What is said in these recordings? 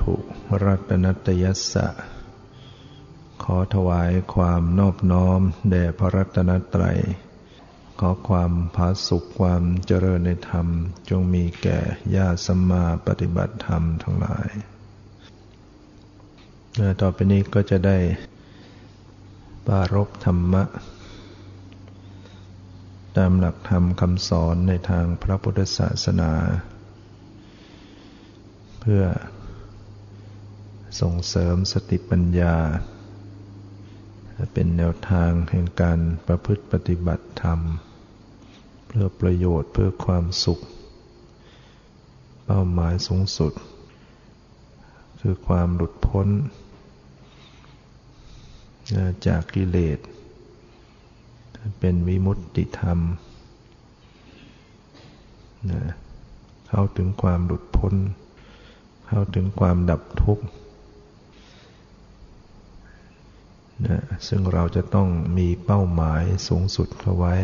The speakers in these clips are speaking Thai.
ถุรัตนัตยัสสะ ขอถวายความนอบน้อม แด่พระรัตนตรัย ขอความผาสุขความเจริญในธรรม จงมีแก่ญาติสัมมาปฏิบัติธรรมทั้งหลาย ต่อไปนี้ก็จะได้ปารบธรรมะ ตามหลักธรรมคำสอนในทางพระพุทธศาสนา เพื่อ ส่งเสริมสติปัญญา เป็นแนวทางแห่งการประพฤติปฏิบัติธรรม เพื่อประโยชน์เพื่อความสุข เป้าหมายสูงสุด คือความหลุดพ้น จากกิเลส เป็นวิมุตติธรรมเข้าถึงความหลุดพ้น เข้าถึงความดับทุกข์ นะซึ่งเราจะต้องมีเป้าหมายสูงสุดเข้าไว้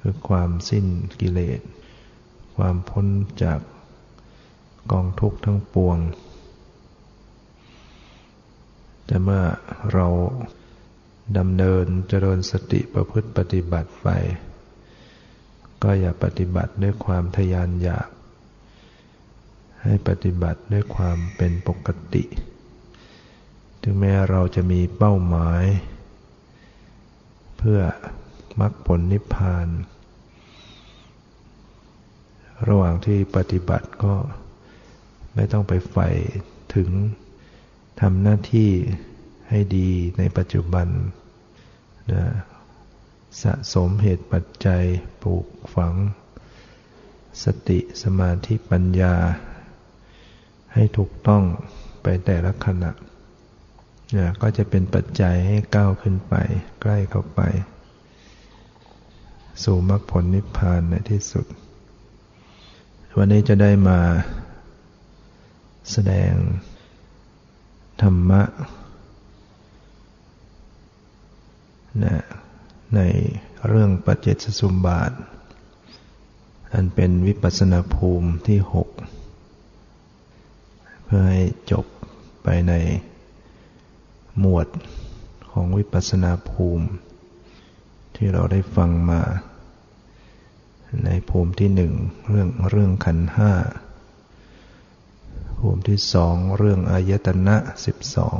คือความสิ้นกิเลส ความพ้นจากกองทุกข์ทั้งปวง แต่เมื่อเราดำเนินเจริญสติประพฤติปฏิบัติไป ก็อย่าปฏิบัติด้วยความทยานอยาก ให้ปฏิบัติด้วยความเป็นปกติ ถึงแม้เราจะมีเป้าหมาย เพื่อมรรคผลนิพพาน ระหว่างที่ปฏิบัติก็ไม่ต้องไปใฝ่ถึงทำหน้าที่ให้ดีในปัจจุบันนะสะสมเหตุปัจจัยปลูกฝัง สติสมาธิปัญญา ให้ถูกต้องไปแต่ละขณะนะ ก็จะเป็นปัจจัยให้ก้าวขึ้นไป ใกล้เข้าไป สู่มรรคผลนิพพานในที่สุด วันนี้จะได้มาแสดงธรรมะนะในเรื่องปัจเจสสุมบาท อันเป็นวิปัสนาภูมิที่หกเพื่อให้จบไปใน หมวดของวิปัสสนาภูมิ ที่เราได้ฟังมา ในภูมิที่หนึ่งเรื่องเรื่องขันห้าภูมิที่สองเรื่องอายตนะสิบสอง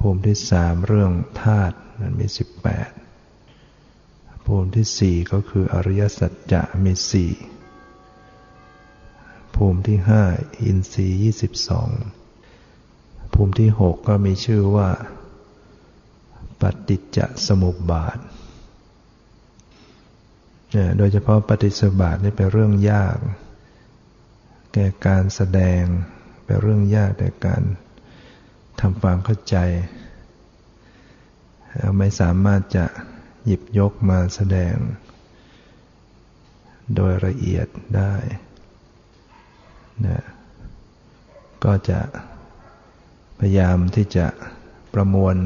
ภูมิที่สามเรื่องธาตุนั้นมีสิบแปดภูมิที่สี่ก็คืออริยสัจจะมีสี่ภูมิที่ห้าอินทรีย์ยี่สิบสอง ภูมิที่หกก็มีชื่อว่า ปฏิจจสมุปบาทโดยเฉพาะปฏิจจบาทนี่เป็นเรื่องยาก แก่การแสดงเป็นเรื่องยากแต่การทำความเข้าใจ ไม่สามารถจะหยิบยกมาแสดง โดยละเอียดได้นะก็จะ พยายามที่จะประมวล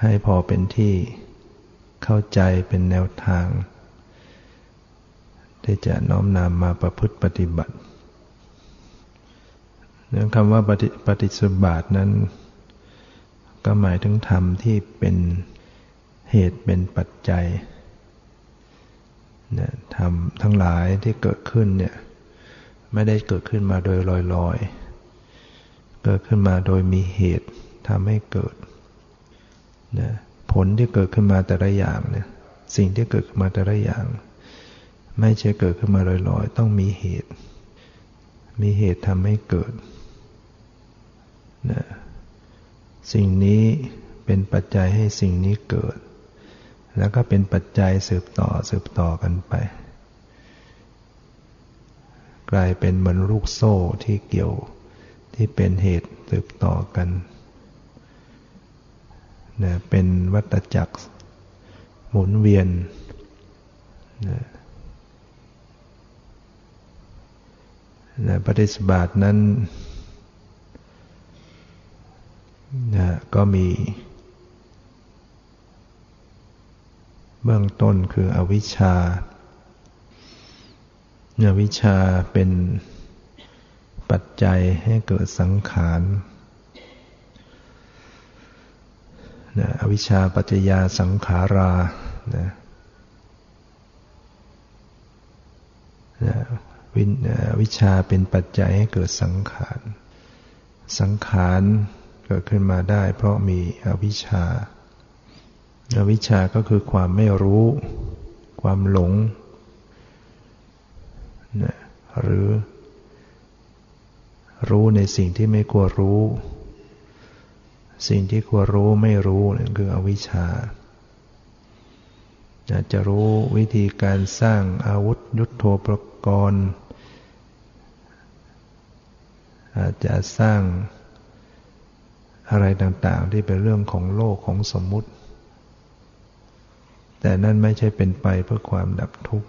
ให้พอเป็นที่เข้าใจเป็นแนวทาง ที่จะน้อมนำมาประพฤติปฏิบัติเรื่องคำว่าปฏิปฏิสบาทนั้น ก็หมายถึงธรรมที่เป็นเหตุเป็นปัจจัยเนี่ยธรรมทั้งหลายที่เกิดขึ้นเนี่ยไม่ได้เกิดขึ้นมาโดยลอยๆ เกิดขึ้นมาโดยมีเหตุทำให้เกิดนะผลที่เกิดขึ้นมาแต่ละอย่างเนี่ยสิ่งที่เกิดขึ้นมาแต่ละอย่าง ไม่ใช่เกิดขึ้นมาลอยๆ ต้องมีเหตุ มีเหตุทำให้เกิดนะสิ่งนี้เป็นปัจจัยให้สิ่งนี้เกิด แล้วก็เป็นปัจจัยสืบต่อสืบต่อกันไป กลายเป็นเหมือนลูกโซ่ที่เกี่ยว ที่เป็นเหตุสืบต่อกันนะเป็นวัฏจักรหมุนเวียนนะนะปฏิสบาทนั้นนะก็มี เบื้องต้นคืออวิชชาอวิชชาเป็น ปัจจัยให้เกิดสังขารนะอวิชชาปัจจยาสังขารานะนะวิวิชาเป็นปัจจัยให้เกิดสังขาร สังขารเกิดขึ้นมาได้ เพราะมีอวิชชา อวิชชาก็คือความไม่รู้ ความหลงนะหรือ รู้ในสิ่งที่ไม่ควรรู้ สิ่งที่ควรรู้ไม่รู้นั่นคืออวิชชาอาจจะรู้วิธีการสร้างอาวุธยุทโธปกรณ์อาจจะสร้างอะไรต่างๆ ที่เป็นเรื่องของโลกของสมมุติ แต่นั่นไม่ใช่เป็นไปเพื่อความดับทุกข์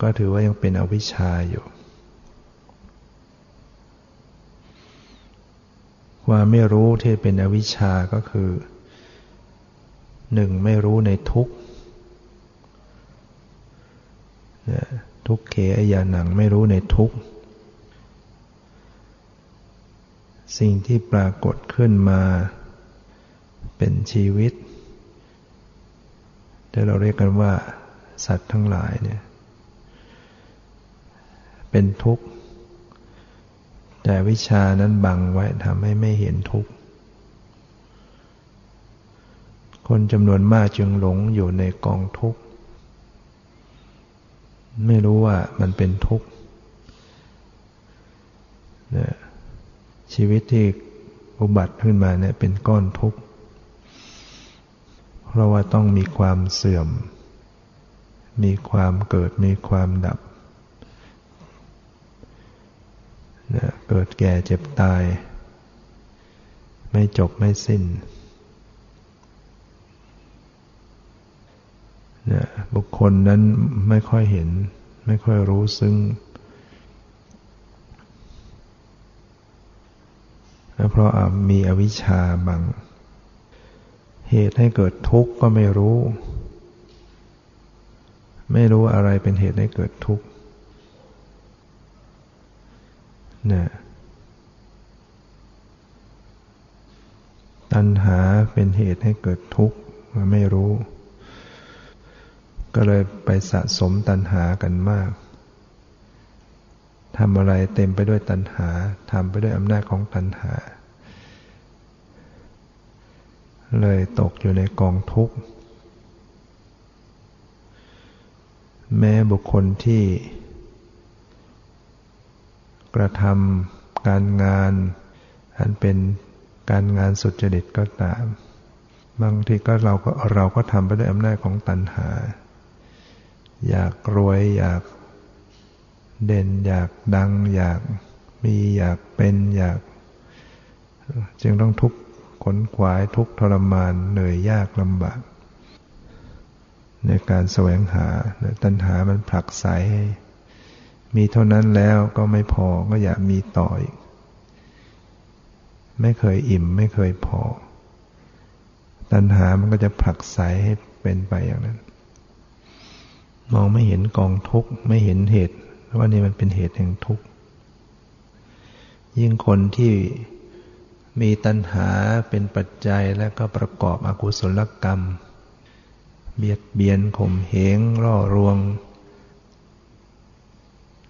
ก็ถือว่ายังเป็นอวิชชาอยู่ ความไม่รู้ที่เป็นอวิชชาก็คือหนึ่งไม่รู้ในทุกข์ทุกเขอายาหนังไม่รู้ในทุกข์สิ่งที่ปรากฏขึ้นมาเป็นชีวิตที่เราเรียกกันว่า สัตว์ทั้งหลายเนี่ย เป็นทุกข์ แต่วิชานั้นบังไว้ทำให้ไม่เห็นทุกข์ คนจำนวนมากจึงหลงอยู่ในกองทุกข์ ไม่รู้ว่ามันเป็นทุกข์เนี่ยชีวิตที่อุบัติขึ้นมาเนี่ยเป็นก้อนทุกข์เพราะว่าต้องมีความเสื่อม มีความเกิดมีความดับ เกิดแก่เจ็บตาย ไม่จบไม่สิ้นบุคคลนั้นไม่ค่อยเห็น ไม่ค่อยรู้ซึ้งเพราะมีอวิชชาบัง เหตุให้เกิดทุกข์ก็ไม่รู้ ไม่รู้อะไรเป็นเหตุให้เกิดทุกข์ นะตัณหาเป็นเหตุให้เกิดทุกข์ไม่รู้ ก็เลยไปสะสมตัณหากันมากทำอะไรเต็มไปด้วยตัณหาทำไปด้วยอำนาจของตัณหา เลยตกอยู่ในกองทุกข์ แม้บุคคลที่ กระทำการงาน อันเป็นการงานสุจริตก็ตาม บางทีก็เราก็เราก็ทำไปด้วยอำนาจของตัณหา อยากรวยอยากเด่นอยากดัง อยากมีอยากเป็นอยาก จึงต้องทุกข์ขนขวายทุกข์ทรมานเหนื่อยยากลำบาก ในการแสวงหาตัณหามันผลักไสให้ มีเท่านั้นแล้วก็ไม่พอก็อยากมีต่ออีก ไม่เคยอิ่มไม่เคยพอ ตัณหามันก็จะผลักไสให้เป็นไปอย่างนั้น มองไม่เห็นกองทุกข์ไม่เห็นเหตุว่านี่มันเป็นเหตุแห่งทุกข์ ยิ่งคนที่มีตัณหาเป็นปัจจัยและก็ประกอบอกุศลกรรม เบียดเบียนข่มเหงล่อรวง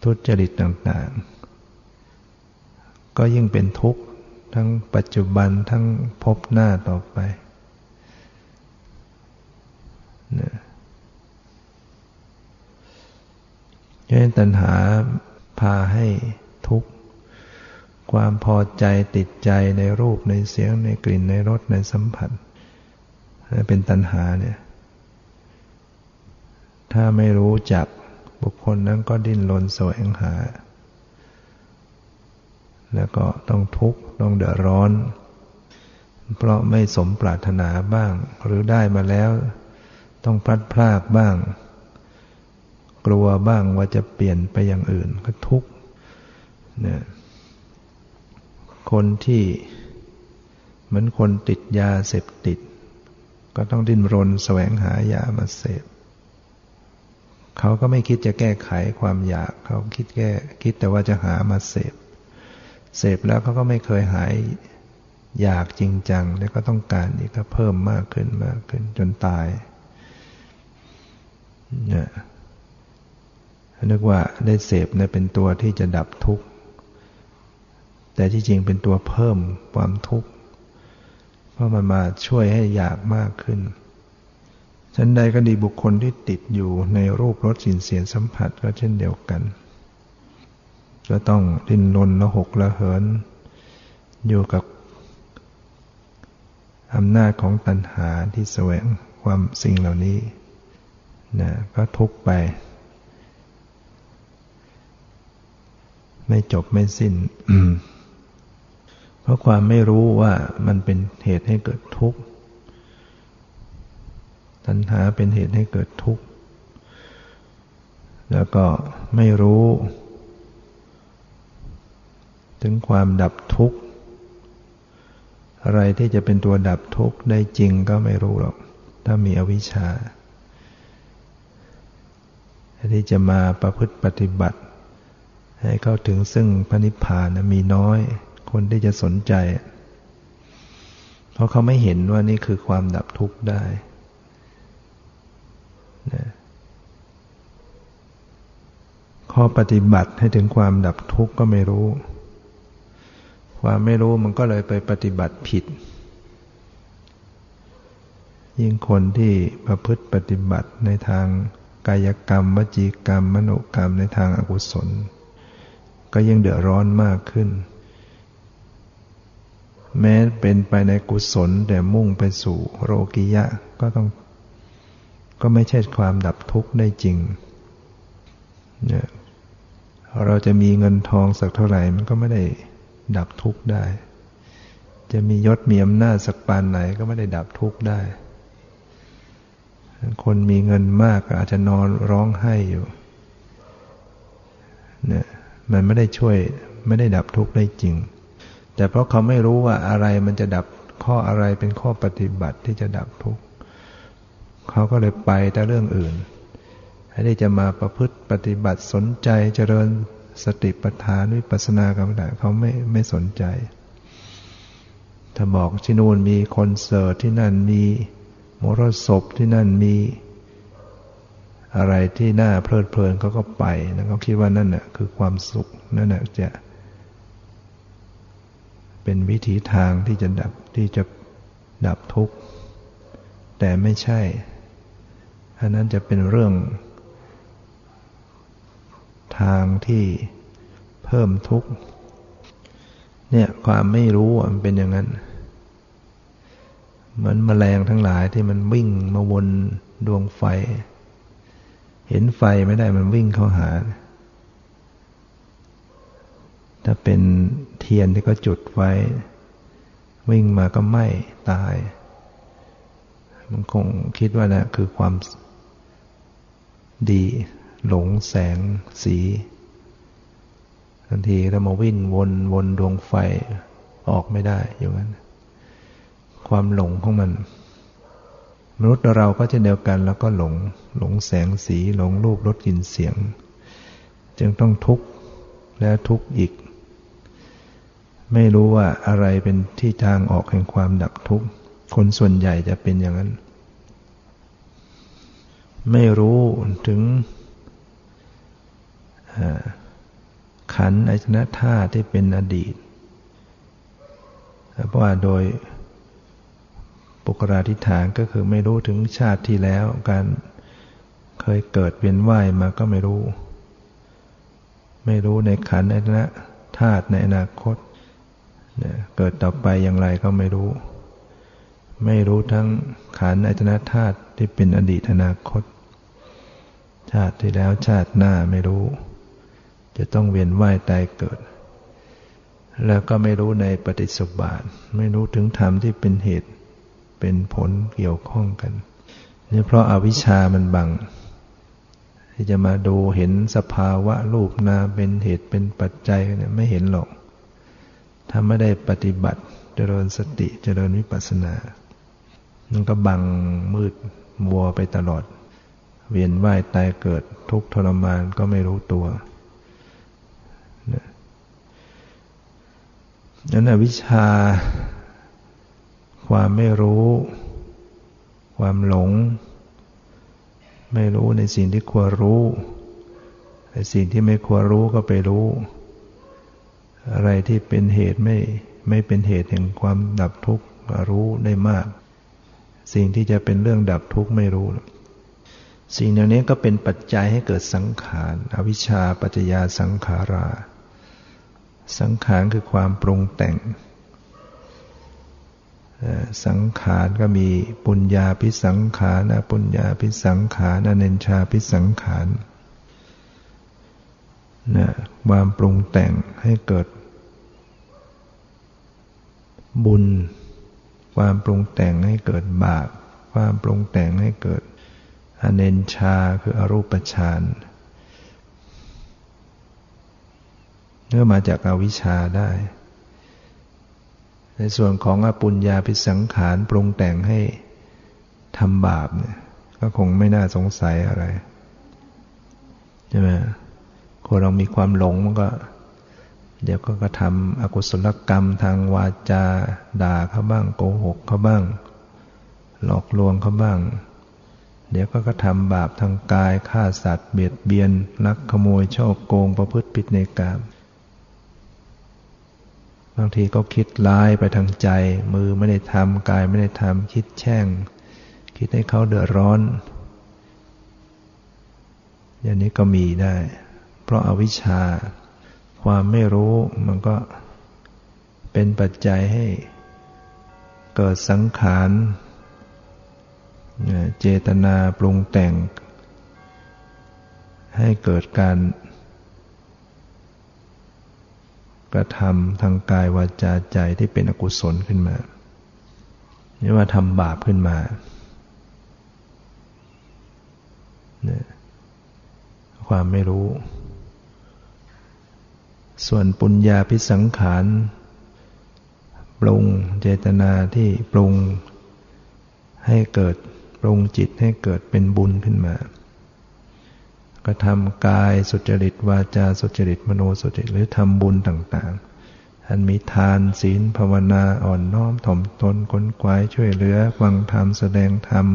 ทุจริตต่างๆ ก็ยิ่งเป็นทุกข์ทั้งปัจจุบันทั้งพบหน้าต่อไปนะฉะนั้นตัณหาพาให้ทุกข์ความพอใจติดใจในรูปในเสียงในกลิ่นในรสในสัมผัส เป็นตัณหาเนี่ย ถ้าไม่รู้จัก บุคคลนั้นก็ดิ้นรนแสวงหา แล้วก็ต้องทุกข์ต้องเดือดร้อน เพราะไม่สมปรารถนาบ้าง หรือได้มาแล้ว ต้องพลัดพรากบ้าง กลัวบ้างว่าจะเปลี่ยนไปอย่างอื่นก็ทุกข์เนี่ยคนที่เหมือนคนติดยาเสพติด ก็ต้องดิ้นรนแสวงหายามาเสพ เขาก็ไม่คิดจะแก้ไขความอยากเขาคิดแก้คิดแต่ว่าจะหามาเสพ เสพแล้วเขาก็ไม่เคยหายอยากจริงจัง แล้วก็ต้องการอีกก็เพิ่มมากขึ้นมากขึ้นจนตายเนี่ยนึกว่าได้เสพเนี่ยเป็นตัวที่จะดับทุกข์ แต่ที่จริงเป็นตัวเพิ่มความทุกข์ เพราะมันมาช่วยให้อยากมากขึ้น ฉันใดก็ดีบุคคลที่ติดอยู่ในรูปรสสินเสียงสัมผัสก็เช่นเดียวกันก็ต้องดิ้นรนละหกละเหิน อยู่กับอำนาจของตัณหาที่แสวงความสิ่งเหล่านี้นะก็ทุกไป ไม่จบไม่สิ้น เพราะความไม่รู้ว่ามันเป็นเหตุให้เกิดทุกข์ ตัณหาเป็นเหตุให้เกิดทุกข์ แล้วก็ไม่รู้ ถึงความดับทุกข์ อะไรที่จะเป็นตัวดับทุกข์ได้จริงก็ไม่รู้หรอก ถ้ามีอวิชชา ที่จะมาประพฤติปฏิบัติ ให้เข้าถึงซึ่งพระนิพพานมีน้อย คนที่จะสนใจ เพราะเขาไม่เห็นว่านี่คือความดับทุกข์ได้ ข้อปฏิบัติให้ถึงความดับทุกข์ก็ไม่รู้ ความไม่รู้มันก็เลยไปปฏิบัติผิด ยิ่งคนที่ประพฤติปฏิบัติในทางกายกรรม วจีกรรม มโนกรรมในทางอากุศล ก็ยิ่งเดือดร้อนมากขึ้น แม้เป็นไปในกุศลแต่มุ่งไปสู่โรกิยะก็ต้อง ก็ไม่ใช่ความดับทุกข์ได้จริงเนี่ยเราจะมีเงินทองสักเท่าไหร่มันก็ไม่ได้ดับทุกข์ได้ จะมียศมีอำนาจสักปานไหนก็ไม่ได้ดับทุกข์ได้ คนมีเงินมากอาจจะนอนร้องไห้อยู่เนี่ยมันไม่ได้ช่วยไม่ได้ดับทุกข์ได้จริง แต่เพราะเขาไม่รู้ว่าอะไรมันจะดับข้ออะไรเป็นข้อปฏิบัติที่จะดับทุกข์ เขาก็เลยไปแต่เรื่องอื่นให้ได้จะมาประพฤติปฏิบัติสนใจเจริญสติปัฏฐานวิปัสสนากรรมฐานเขาไม่ไม่สนใจ ถ้าบอกที่นู่นมีคอนเสิร์ตที่นั่นมีมรสพที่นั่นมีอะไรที่น่าเพลิดเพลินเขาก็ไปแล้วเขาคิดว่านั่นน่ะคือความสุขนั่นน่ะจะ เป็นวิถีทางที่จะดับที่จะดับทุกข์ แต่ไม่ใช่ อันนั้นจะเป็นเรื่อง ทางที่เพิ่มทุกข์เนี่ยความไม่รู้มันเป็นอย่างนั้นเหมือนมแมลงทั้งหลายที่มันวิ่งมาวนดวงไฟ เห็นไฟไม่ได้มันวิ่งเข้าหา ถ้าเป็นเทียนที่ก็จุดไฟวิ่งมาก็ไหม้ตาย มันคงคิดว่านะคือความ ดี หลงแสงสีทันทีเรามาวิ่งวนวนดวงไฟออกไม่ได้อยู่งนั้น ความหลงของมัน มนุษย์เราก็จะเดียวกัน แล้วก็หลง หลงแสงสีหลงรูปรสกลิ่นเสียง จึงต้องทุกข์และทุกข์อีก ไม่รู้ว่าอะไรเป็นที่ทางออกแห่งความดับทุกข์ คนส่วนใหญ่จะเป็นอย่างนั้น ไม่รู้ถึงขันอายตนะธาตุที่เป็นอดีต เพราะว่าโดยปุกราธิฐานก็คือไม่รู้ถึงชาติที่แล้ว การเคยเกิดเวียนว่ายมาก็ไม่รู้ ไม่รู้ในขันอายตนะธาตุในอนาคต เกิดต่อไปอย่างไรก็ไม่รู้ ไม่รู้ทั้งขันอายตนะธาตุที่เป็นอดีตอนาคต ชาติที่แล้วชาติหน้าไม่รู้ จะต้องเวียนว่ายตายเกิด แล้วก็ไม่รู้ในปฏิสุบาท ไม่รู้ถึงธรรมที่เป็นเหตุเป็นผลเกี่ยวข้องกันนี่เพราะอาวิชามันบัง ที่จะมาดูเห็นสภาวะรูปนาเป็นเหตุเป็นปัจจัยเนี่ยไม่เห็นหรอก ถ้าไม่ได้ปฏิบัติเจริญสติเจริญวิปัสสนา มันก็บังมืดมัวไปตลอด เวียนว่ายตายเกิดทุกทรมานก็ไม่รู้ตัวนั้นอวิชชา ความไม่รู้ ความหลง ไม่รู้ในสิ่งที่ควรรู้ในสิ่งที่ไม่ควรรู้ก็ไปรู้ อะไรที่เป็นเหตุไม่ไม่เป็นเหตุแห่งความดับทุกข์รู้ได้มาก สิ่งที่จะเป็นเรื่องดับทุกข์ไม่รู้สิ่งเหล่านี้ก็เป็นปัจจัยให้เกิดสังขารอวิชชาปัจจยาสังขารา สังขารคือความปรุงแต่ง สังขารก็มีปุญญาพิสังขารปุญญาพิสังขารอเนนชาพิสังขารนะความปรุงแต่งให้เกิดบุญ ความปรุงแต่งให้เกิดบาปความปรุงแต่งให้เกิดอเนนชาคืออรูปฌานเนื่อมาจากอาวิชชาได้ ในส่วนของอปุญญาพิสังขารปรุงแต่งให้ทำบาปเนี่ยก็คงไม่น่าสงสัยอะไรใช่ไหมคนเรามีความหลงมันก็ เดี๋ยวก็กระทำอกุศลกรรมทางวาจา ด่าเขาบ้างโกหกเขาบ้าง หลอกลวงเขาบ้าง เดี๋ยวก็กระทำบาปทางกายฆ่าสัตว์เบียดเบียนลักขโมยช่อโกงประพฤติผิดในกรรมบางทีก็คิดร้ายไปทางใจ มือไม่ได้ทำกายไม่ได้ทำคิดแช่ง คิดให้เขาเดือดร้อน อย่างนี้ก็มีได้ เพราะอาวิชชา ความไม่รู้มันก็เป็นปัจจัยให้เกิดสังขารเจตนาปรุงแต่ง ให้เกิดการ กระทำทางกายวาจาใจที่เป็นอกุศลขึ้นมานี่ว่าทำบาปขึ้นมาความไม่รู้ ส่วนปุญญาพิสังขารปรุงเจตนาที่ปรุงให้เกิดปรุงจิตให้เกิดเป็นบุญขึ้นมาก็ทำกายสุจริตวาจาสุจริตมโนสุจริตหรือทำบุญต่างๆ อันมีทานศีลภาวนาอ่อนน้อมถ่อมตนค้นคว้าช่วยเหลือฟังธรรมแสดงธรรม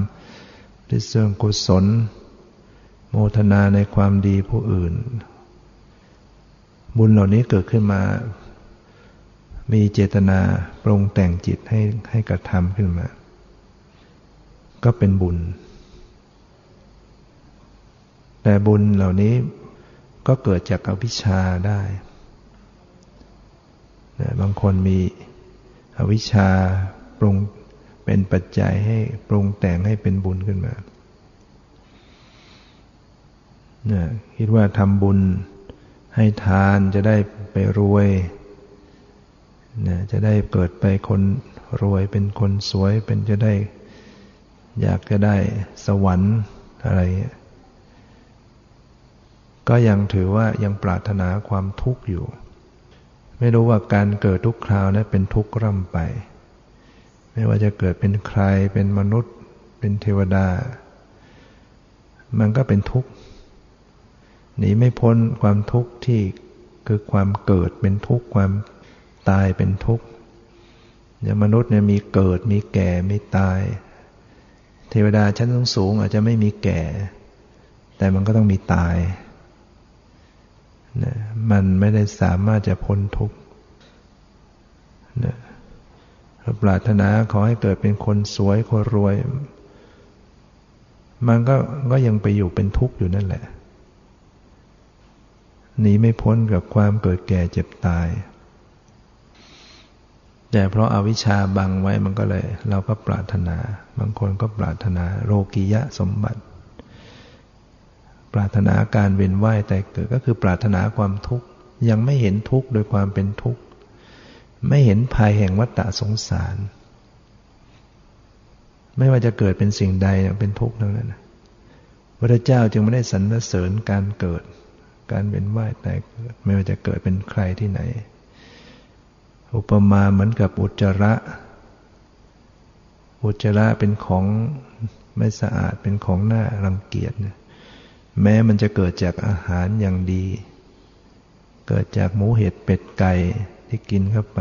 ที่เสื่องกุศล โมทนาในความดีผู้อื่น บุญเหล่านี้เกิดขึ้นมา มีเจตนาปรุงแต่งจิตให้ให้กระทำขึ้นมา ก็เป็นบุญ แต่บุญเหล่านี้ก็เกิดจากอวิชชาได้ บางคนมีอวิชชาปรุงเป็นปัจจัยให้ปรุงแต่งให้เป็นบุญขึ้นมา คิดว่าทำบุญ ให้ทานจะได้ไปรวยนะจะได้เกิดไปคนรวยเป็นคนสวยเป็นจะได้ อยากจะได้สวรรค์อะไร ก็ยังถือว่ายังปรารถนาความทุกข์อยู่ ไม่รู้ว่าการเกิดทุกคราวนะั้นเป็นทุกข์ร่ำไป ไม่ว่าจะเกิดเป็นใครเป็นมนุษย์ เป็นเทวดา มันก็เป็นทุกข์ หนีไม่พ้นความทุกข์ที่คือความเกิดเป็นทุกข์ความตายเป็นทุกข์อย่างมนุษย์เนี่ยมีเกิดมีแก่มีตาย เทวดาชั้นสูงอาจจะไม่มีแก่ แต่มันก็ต้องมีตายนะมันไม่ได้สามารถจะพ้นทุกข์นะปรารถนาขอให้เกิดเป็นคนสวยคนรวย มันก็ก็ยังไปอยู่เป็นทุกข์อยู่นั่นแหละ หนีไม่พ้นกับความเกิดแก่เจ็บตาย แต่เพราะอาวิชชาบังไว้มันก็เลย เราก็ปรารถนา บางคนก็ปรารถนาโลกิยะสมบัติ ปรารถนาการเวียนว่ายแต่เกิดก็คือปรารถนาความทุกข์ ยังไม่เห็นทุกข์โดยความเป็นทุกข์ ไม่เห็นภัยแห่งวัฏฏะสงสาร ไม่ว่าจะเกิดเป็นสิ่งใดเป็นทุกข์ทั้งนั้นพระเจ้าจึงไม่ได้สรรเสริญการเกิด การเป็นว่ายตายเกิด ไม่ว่าจะเกิดเป็นใครที่ไหน อุปมาเหมือนกับอุจจาระ อุจจาระเป็นของไม่สะอาดเป็นของหน้ารังเกียจแม้มันจะเกิดจากอาหารอย่างดี เกิดจากหมูเห็ดเป็ดไก่ที่กินเข้าไป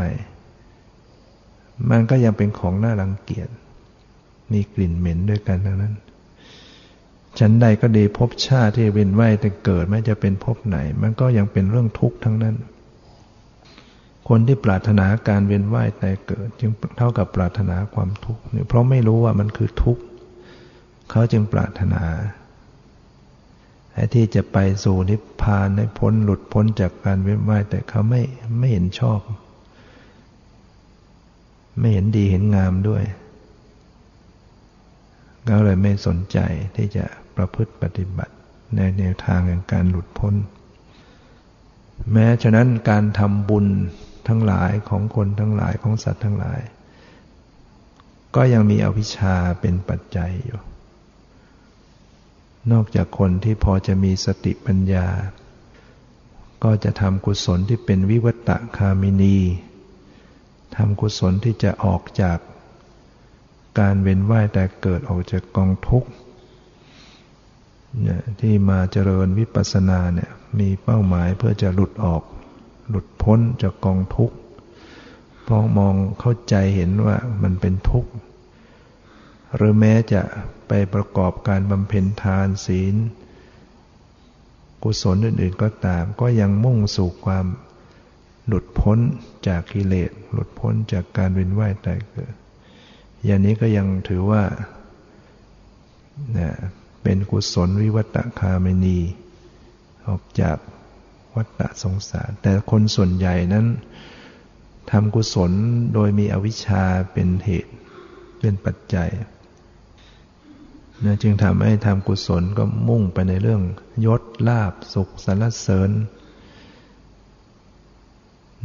มันก็ยังเป็นของน่ารังเกียจมีกลิ่นเหม็นด้วยกันทั้งนั้น ฉันใดก็ดีพบชาติที่เวียนว่ายแต่เกิดไม่จะเป็นพบไหน มันก็ยังเป็นเรื่องทุกข์ทั้งนั้น คนที่ปรารถนาการเวียนว่ายแต่เกิด จึงเท่ากับปรารถนาความทุกข์เพราะไม่รู้ว่ามันคือทุกข์เขาจึงปรารถนาไอ้ที่จะไปสู่นิพพานให้พ้นหลุดพ้นจากการเวียนว่ายแต่เขาไม่ไม่เห็นชอบ ไม่เห็นดีเห็นงามด้วย ก็เลยไม่สนใจที่จะ ประพฤติปฏิบัติ ในแนวทางแห่งการหลุดพ้น แม้ฉะนั้นการทำบุญทั้งหลายของคนทั้งหลายของสัตว์ทั้งหลาย ก็ยังมีอวิชชาเป็นปัจจัยอยู่ นอกจากคนที่พอจะมีสติปัญญา ก็จะทำกุศลที่เป็นวิวัตะคามินีทำกุศลที่จะออกจากการเวียนว่ายแต่เกิดออกจากกองทุกข์ ที่มาเจริญวิปัสสนาเนี่ยมีเป้าหมายเพื่อจะหลุดออก หลุดพ้นจากกองทุกข์พอมองเข้าใจเห็นว่ามันเป็นทุกข์หรือแม้จะไปประกอบการบำเพ็ญทานศีล กุศลอื่น ๆ ก็ตาม ก็ยังมุ่งสู่ความหลุดพ้นจากกิเลสหลุดพ้นจากการเวียนว่ายตายเกิดอย่างนี้ก็ยังถือว่า เป็นกุศลวิวัตคาเมนีออกจากวัฏสงสาร แต่คนส่วนใหญ่นั้นทำกุศลโดยมีอวิชชาเป็นเหตุ เป็นปัจจัยนะจึงทำให้ทำกุศลก็มุ่งไปในเรื่องยศลาบสุขสรรเสริญ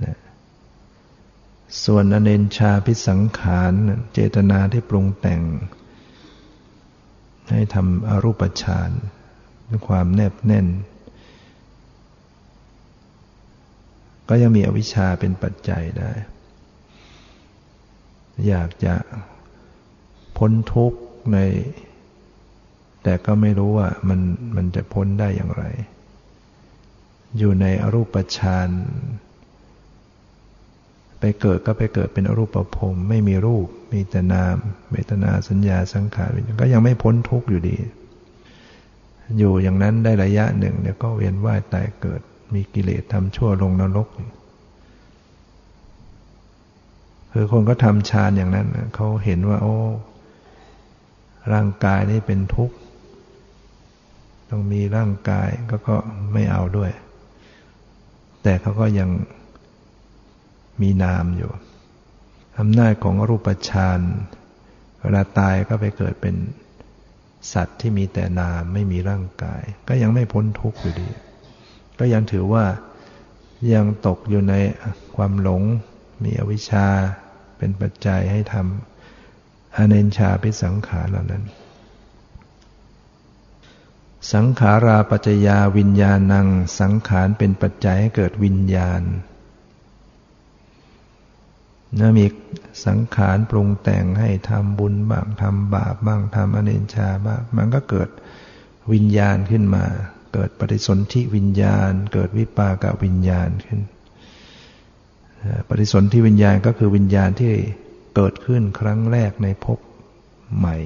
นะส่วนอเนนชาพิสังขาร เจตนาที่ปรุงแต่ง ให้ทำอรูปฌานด้วยความแนบแน่น ก็ยังมีอวิชชาเป็นปัจจัยได้ อยากจะพ้นทุกข์ใน แต่ก็ไม่รู้ว่ามันมันจะพ้นได้อย่างไร อยู่ในอรูปฌาน ไปเกิดก็ไปเกิดเป็นอรูปภพมไม่มีรูป มีแต่นามเวทนาสัญญาสังขารก็ยังไม่พ้นทุกข์อยู่ดี อยู่อย่างนั้นได้ระยะหนึ่งเดี๋ยวก็เวียนว่ายตายเกิด มีกิเลสทำชั่วลงนรกคือคนก็ทำฌานอย่างนั้นเขาเห็นว่า โอ้ ร่างกายนี่เป็นทุกข์ต้องมีร่างกายก็ก็ไม่เอาด้วย แต่เขาก็ยัง มีนามอยู่อำนาจของรูปฌานเวลาตายก็ไปเกิดเป็นสัตว์ที่มีแต่นามไม่มีร่างกาย ก็ยังไม่พ้นทุกข์อยู่ดี ก็ยังถือว่ายังตกอยู่ในความหลง มีอวิชชาเป็นปัจจัยให้ทำอเนนชาพิสังขารเหล่านั้น สังขาราปัจจยาวิญญาณัง สังขารเป็นปัจจัยให้เกิดวิญญาณ นะมีสังขารปรุงแต่งให้ทำบุญบ้างทำบาปบ้างทำอเนนชาบ้างมันก็เกิดวิญญาณขึ้นมา เกิดปฏิสนธิวิญญาณ เกิดวิปากวิญญาณขึ้น ปฏิสนธิวิญญาณก็คือวิญญาณที่เกิดขึ้นครั้งแรกในภพใหม่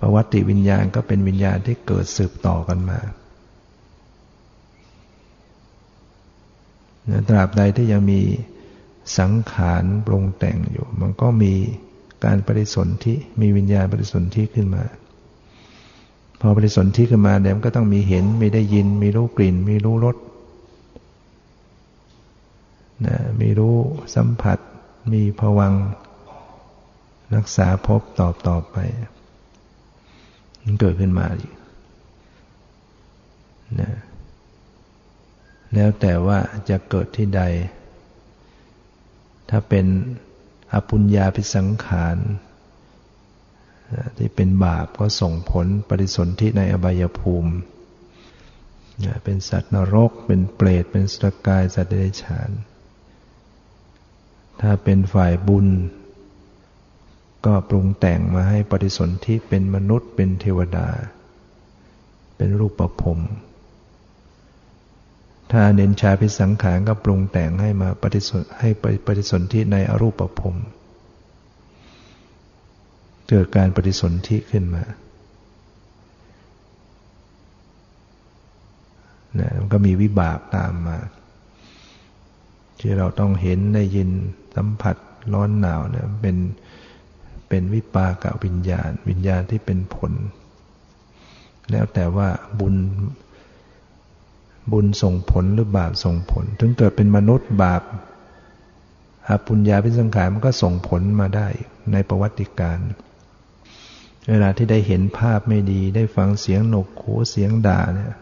ประวัติวิญญาณก็เป็นวิญญาณที่เกิดสืบต่อกันมาตราบใดที่ยังมี สังขารปรุงแต่งอยู่ มันก็มีการปฏิสนธิมีวิญญาณปฏิสนธิขึ้นมา พอปฏิสนธิขึ้นมาเดี๋ยวก็ต้องมีเห็น มีได้ยิน มีรู้กลิ่น มีรู้รสนะมีรู้สัมผัส มีผวัง รักษาพบตอบต่อไป มันเกิดขึ้นมาอีกนะแล้วแต่ว่าจะเกิดที่ใด ถ้าเป็นอปุญญาพิสังขารที่เป็นบาปก็ส่งผลปฏิสนธิในอบายภูมิ เป็นสัตว์นรก เป็นเปรต เป็นสตกาย สัตว์เดรัจฉาน ถ้าเป็นฝ่ายบุญ ก็ปรุงแต่งมาให้ปฏิสนธิเป็นมนุษย์ เป็นเทวดา เป็นรูปประพรม ถ้าเน้นชาพิสังขารก็ปรุงแต่งให้มาปฏิสนให้ปฏิสนธิในอรูปประพเกิดการปฏิสนธิขึ้นมานะมันก็มีวิบากตามมา ที่เราต้องเห็นได้ยินสัมผัสร้อนหนาวเนี่ยเป็นเป็นวิปากวิญญาณ วิญญาณที่เป็นผล แล้วแต่ว่าบุญ บุญส่งผลหรือบาปส่งผล ถึงเกิดเป็นมนุษย์บาปอาปุญญาพิสังขารมันก็ส่งผลมาได้ในประวัติการ เวลาที่ได้เห็นภาพไม่ดี ได้ฟังเสียงหนกหูเสียงด่าเนี่ย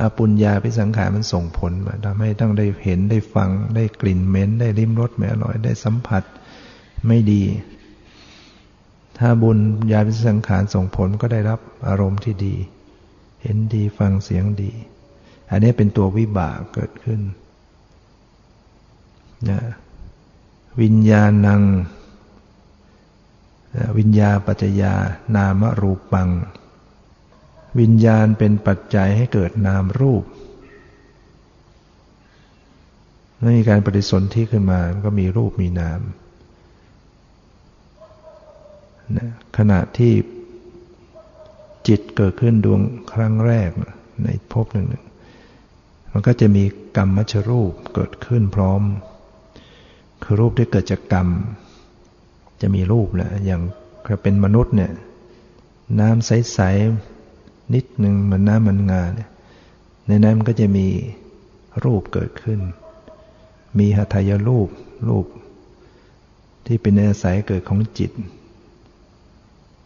อาปุญญาพิสังขารมันส่งผลมาทำให้ต้องได้เห็นได้ฟังได้กลิ่นเหม็นได้ริมรสไม่อร่อยได้สัมผัสไม่ดี ถ้าบุญญาพิสังขารส่งผลก็ได้รับอารมณ์ที่ดี เห็นดีฟังเสียงดี อันนี้เป็นตัววิบากเกิดขึ้นนะวิญญาณัง วิญญาปัจจยานามรูปัง วิญญาณเป็นปัจจัยให้เกิดนามรูปเมื่อมีการปฏิสนธิขึ้นมา มันก็มีรูปมีนามนะขณะที่จิตเกิดขึ้นดวงครั้งแรกในภพหนึ่ง มันก็จะมีกรรมมชรูปเกิดขึ้นพร้อม คือรูปที่เกิดจากกรรม จะมีรูปแหละอย่างถ้าเป็นมนุษย์เนี่ย น้ำใสๆนิดหนึ่งมันน้ำมันงาเนี่ยในนั้นมันก็จะมีรูปเกิดขึ้น มีหัตถยรูปรูป ที่เป็นอาศัยเกิดของจิต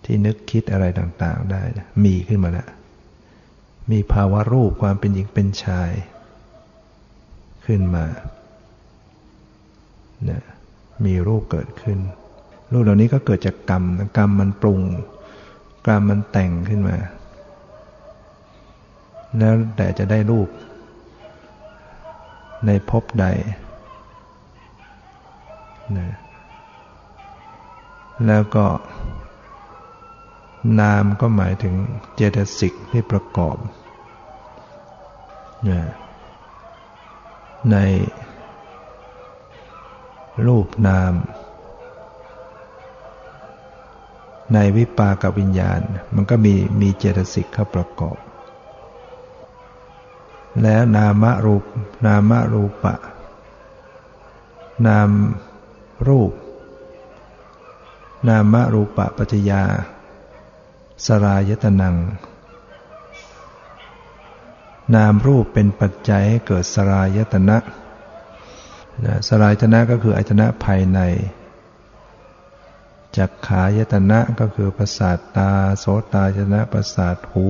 ที่นึกคิดอะไรต่างๆได้ มีขึ้นมาแล้วมีภาวะรูปความเป็นหญิงเป็นชาย ขึ้นมานี่มีรูปเกิดขึ้น รูปเหล่านี้ก็เกิดจากกรรม กรรมมันปรุง กรรมมันแต่งขึ้นมา แล้วแต่จะได้รูป ในภพใดนะแล้วก็ นามก็หมายถึงเจตสิกที่ประกอบนะ ในรูปนาม ในวิปากับวิญญาณ มันก็มีมีเจตสิกเข้าประกอบ แล้วนามรูปนามรูปะ นามรูป นามรูปะปัจจยาสรายตนัง นามรูปเป็นปัจจัยให้เกิดสรายตนะนะสลายตนะก็คืออายตนะภายใน จักขายตนะก็คือประสาทตา โสตายตนะประสาทหู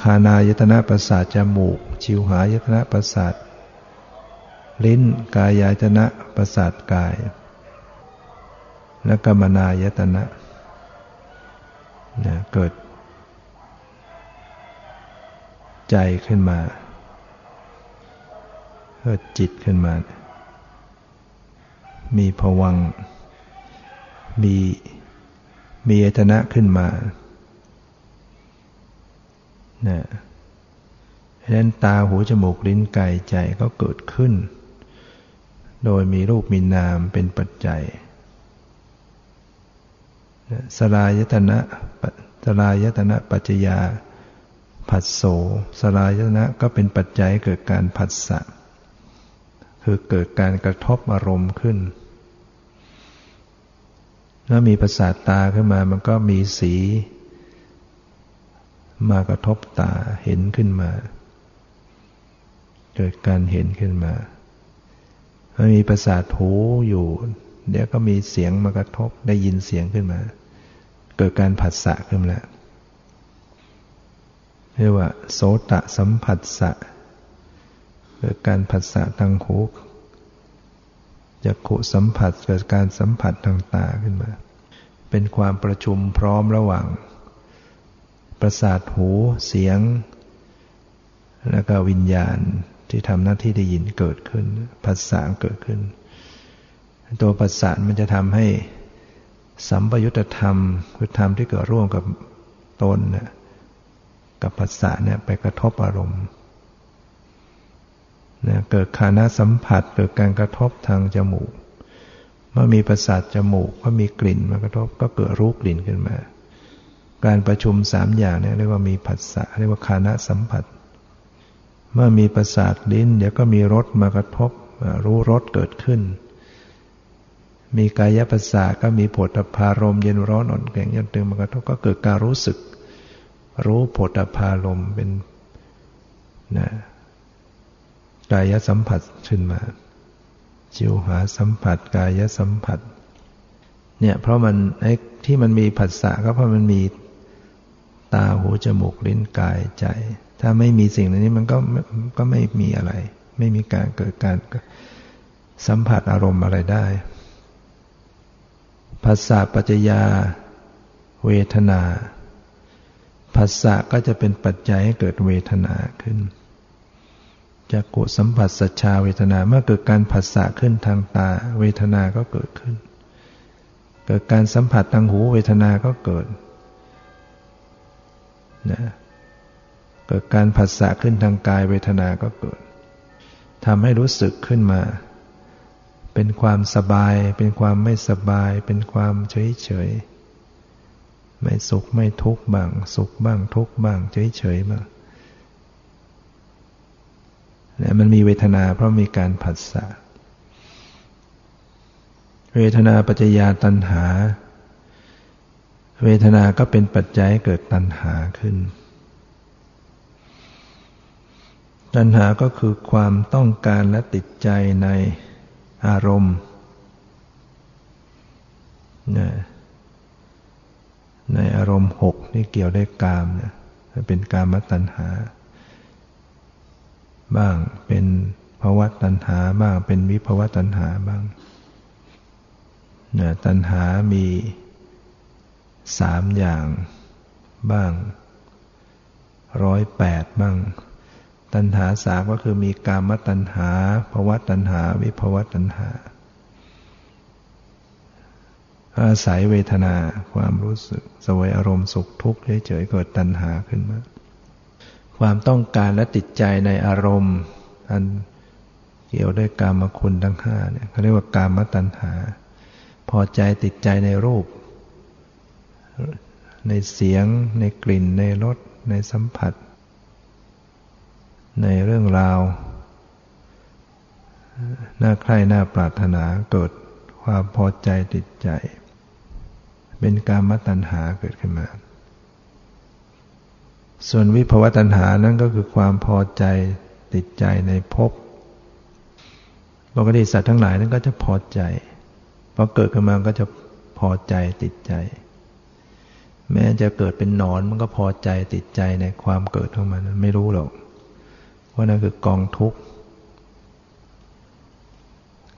คานายตนะประสาทจมูก ชิวหายตนะประสาทลิ้น กายายตนะประสาทกาย และกรรมนายตนะนะเกิด ใจขึ้นมาเกิดจิตขึ้นมา มีผวัง มีมีอตนะขึ้นมานะฉะนั้นตาหูจมูกลิ้นกายใจก็เกิดขึ้น โดยมีรูปมีนามเป็นปัจจัยสลายตนะสลายตนะปัจจยา ผัสโสสลายตนะก็เป็นปัจจัยเกิดการผัสสะ คือเกิดการกระทบอารมณ์ขึ้น แล้วมีประสาทตาขึ้นมามันก็มีสี มากระทบตาเห็นขึ้นมา เกิดการเห็นขึ้นมามันมีประสาทหูอยู่ เดี๋ยวก็มีเสียงมากระทบได้ยินเสียงขึ้นมา เกิดการผัสสะขึ้นแล้ว เรียกว่า โสตะสัมผัสสะเกิดการผัสสะทางหูจักขุสัมผัสเกิดการสัมผัสทางตาขึ้นมา เป็นความประชุมพร้อมระหว่าง ประสาทหูเสียง แล้วก็วิญญาณที่ทำหน้าที่ได้ยินเกิดขึ้นภาษาเกิดขึ้น ตัวภาษามันจะทำให้สัมปยุตธรรมคือธรรมที่เกิดร่วมกับตน กับภาษาเนี่ยไปกระทบอารมณ์นะเกิดคานาสัมผัสเกิดการกระทบทางจมูก เมื่อมีประสาทจมูกก็มีกลิ่นมากระทบก็เกิดรู้กลิ่นขึ้นมา การประชุมสามอย่างเนี่ยเรียกว่ามีผัสสะเรียกว่าคานาสัมผัส เมื่อมีประสาทลิ้นเดี๋ยวก็มีรสมากระทบรู้รสเกิดขึ้น มีกายประสาทก็มีผลพารมเย็นร้อนอ่อนแข็งยันตึงมากระทบก็เกิดการรู้สึก รู้ผลพารมเป็นนะกายสัมผัสขึ้นมา จิวหาสัมผัส กายสัมผัส เนี่ยเพราะมันไอ้ที่มันมีผัสสะก็เพราะมันมีตาหูจมูกลิ้นกายใจ ถ้าไม่มีสิ่งเหล่านี้มันก็ก็ไม่มีอะไร ไม่มีการเกิดการสัมผัสอารมณ์อะไรได้ภาษาปัจจยา เวทนา ภาษาก็จะเป็นปัจจัยให้เกิดเวทนาขึ้นจากกุสัมผัสสัชาเวทนาเมื่อเกิดการผัสสะขึ้นทางตา เวทนาก็เกิดขึ้น เกิดการสัมผัสทางหูเวทนาก็เกิดนะเกิดการผัสสะขึ้นทางกายเวทนาก็เกิดทำให้รู้สึกขึ้นมา เป็นความสบาย เป็นความไม่สบาย เป็นความเฉยเฉย ไม่สุขไม่ทุกข์บ้าง สุขบ้างทุกข์บ้างเฉยเฉยบ้างเนี่ยมันมีเวทนาเพราะมีการผัสสะเวทนาปัจจยาตัณหา เวทนาก็เป็นปัจจัยเกิดตัณหาขึ้น ตัณหาก็คือความต้องการและติดใจในอารมณ์ ในอารมณ์หกที่เกี่ยวได้กามเนี่ยเป็นกามตัณหา บ้างเป็นภาวะตัณหาบ้าง เป็นวิภาวะตัณหาบ้างนะตัณหามีสามอย่างบ้างร้อยแปดบ้าง ตัณหาสามก็คือมีกามตัณหาภาวะตัณหา วิภาวะตัณหา อาศัยเวทนาความรู้สึกสวยอารมณ์สุขทุกข์เฉยๆเกิดตัณหาขึ้นมา ความต้องการและติดใจในอารมณ์อันเกี่ยวด้วยกามคุณทั้งห้าเนี่ยเขาเรียกว่ากามตัณหา พอใจติดใจในรูป ในเสียง ในกลิ่น ในรสในสัมผัส ในเรื่องราวน่าใคร่น่าปรารถนาเกิดความพอใจติดใจ เป็นการมตัณหาเกิดขึ้นมา ส่วนวิภวตัณหานั่นก็คือความพอใจติดใจในภพปกติสัตว์ทั้งหลายนั้นก็จะพอใจพอเกิดขึ้นมาก็จะพอใจติดใจ แม้จะเกิดเป็นนอนมันก็พอใจติดใจในความเกิดของมันไม่รู้หรอกว่านั่นคือกองทุกข์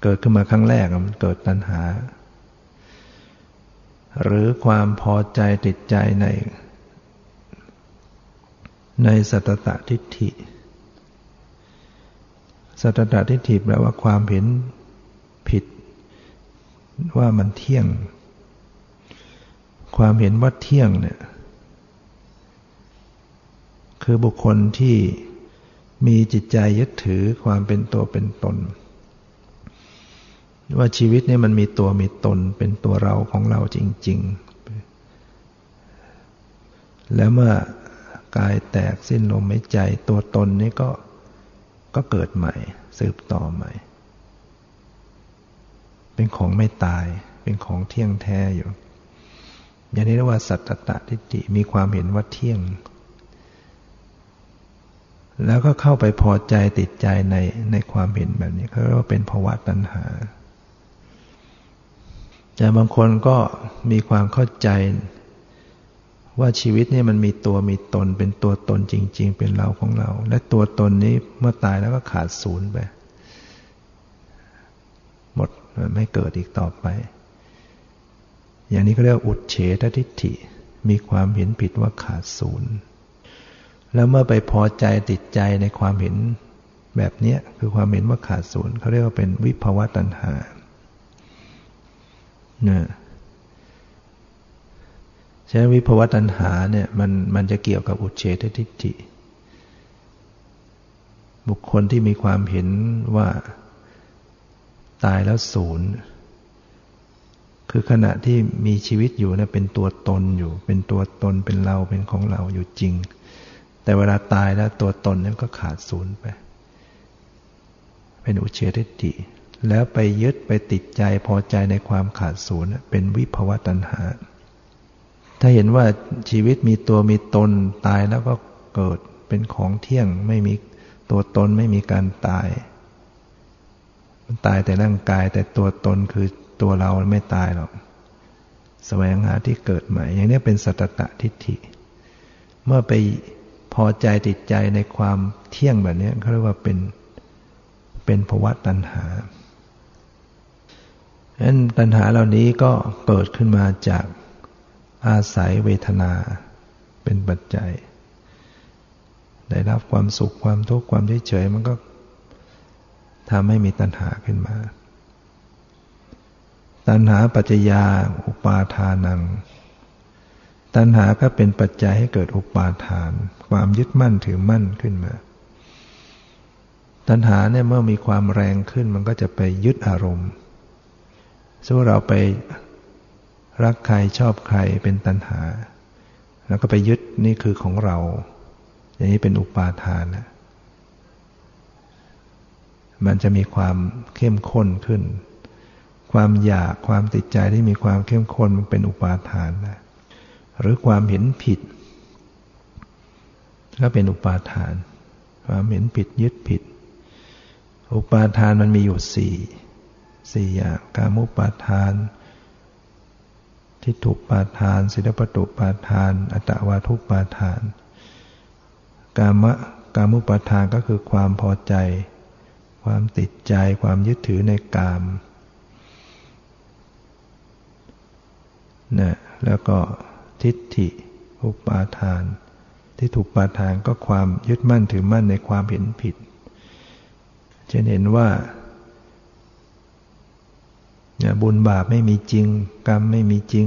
เกิดขึ้นมาครั้งแรกมันเกิดตัณหา หรือความพอใจติดใจใน ในสัตตทิฏฐิ สัตตทิฏฐิแปลว่าความเห็นผิด ว่ามันเที่ยง ความเห็นว่าเที่ยงเนี่ยคือบุคคลที่มีจิตใจยึดถือความเป็นตัวเป็นตน ว่าชีวิตนี่มันมีตัวมีตนเป็นตัวเราของเราจริง ๆ แล้วเมื่อกายแตกสิ้นลมหายใจ ตัวตนนี้ก็ก็เกิดใหม่ สืบต่อใหม่ เป็นของไม่ตาย เป็นของเที่ยงแท้อยู่ อย่างนี้เรียกว่าสัตตตทิฏฐิมีความเห็นว่าเที่ยง แล้วก็เข้าไปพอใจติดใจในในความเห็นแบบนี้เขาเรียกว่าเป็นภาวะตัณหา แต่บางคนก็มีความเข้าใจว่าชีวิตนี่มันมีตัวมีตน เป็นตัวตนจริง ๆ เป็นเราของเรา และตัวตนนี้เมื่อตายแล้วก็ขาดศูนย์ไป หมดไม่เกิดอีกต่อไป อย่างนี้ก็เรียกอุดเฉททิฏฐิ มีความเห็นผิดว่าขาดศูนย์แล้วเมื่อไปพอใจติดใจในความเห็นแบบนี้คือความเห็นว่าขาดศูนย์เขาเรียกว่าเป็นวิภวะตัณหา นี่ยฉะนั้นวิภวตัณหาเนี่ยมันมันจะเกี่ยวกับอุเฉททิฏฐิ บุคคลที่มีความเห็นว่าตายแล้วศูนย์ คือขณะที่มีชีวิตอยู่เนะเป็นตัวตนอยู่ เป็นตัวตนเป็นเราเป็นของเราอยู่จริง แต่เวลาตายแล้วตัวตนนั้นก็ขาดศูนย์ไป เป็นอุเฉทิฏฐิ แล้วไปยึดไปติดใจพอใจในความขาดศูนย์เป็นวิภวตัณหา ถ้าเห็นว่าชีวิตมีตัวมีตนตายแล้วก็เกิดเป็นของเที่ยงไม่มีตัวตนไม่มีการตาย มันตายแต่ร่างกายแต่ตัวตนคือตัวเราไม่ตายหรอกแสวงหาที่เกิดใหม่ อย่างนี้เป็นสัตตะทิฏฐิ เมื่อไปพอใจติดใจในความเที่ยงแบบนี้เขาเรียกว่าเป็นเป็นภวะตัณหา ฉะนั้นตัณหาเหล่านี้ก็เกิดขึ้นมาจากอาศัยเวทนาเป็นปัจจัย ได้รับความสุขความทุกข์ความเฉยๆมันก็ทำให้มีตัณหาขึ้นมา ตัณหาปัจจยาอุปาทานัง ตัณหาก็เป็นปัจจัยให้เกิดอุปาทาน ความยึดมั่นถือมั่นขึ้นมา ตัณหาเนี่ยเมื่อมีความแรงขึ้นมันก็จะไปยึดอารมณ์ สมมติเราไปรักใครชอบใครเป็นตัณหา แล้วก็ไปยึดนี่คือของเรา อย่างนี้เป็นอุปาทานนะมันจะมีความเข้มข้นขึ้น ความอยากความติดใจที่มีความเข้มข้นมันเป็นอุปาทานนะหรือความเห็นผิด ก็เป็นอุปาทาน ความเห็นผิดยึดผิด อุปาทานมันมีอยู่สี่ สี่อย่างกามุปาทาน ทิฏฐุปาทาน ศิลปตุปาทาน อัตวาทุปาทาน กามะกามุปาทานก็คือความพอใจ ความติดใจ ความยึดถือในกามนะแล้วก็ทิฏฐิอุปาทาน ที่ถูกปาทานก็ความยึดมั่นถือมั่นในความเห็นผิดจะเห็นว่า บุญบาปไม่มีจริง กรรมไม่มีจริง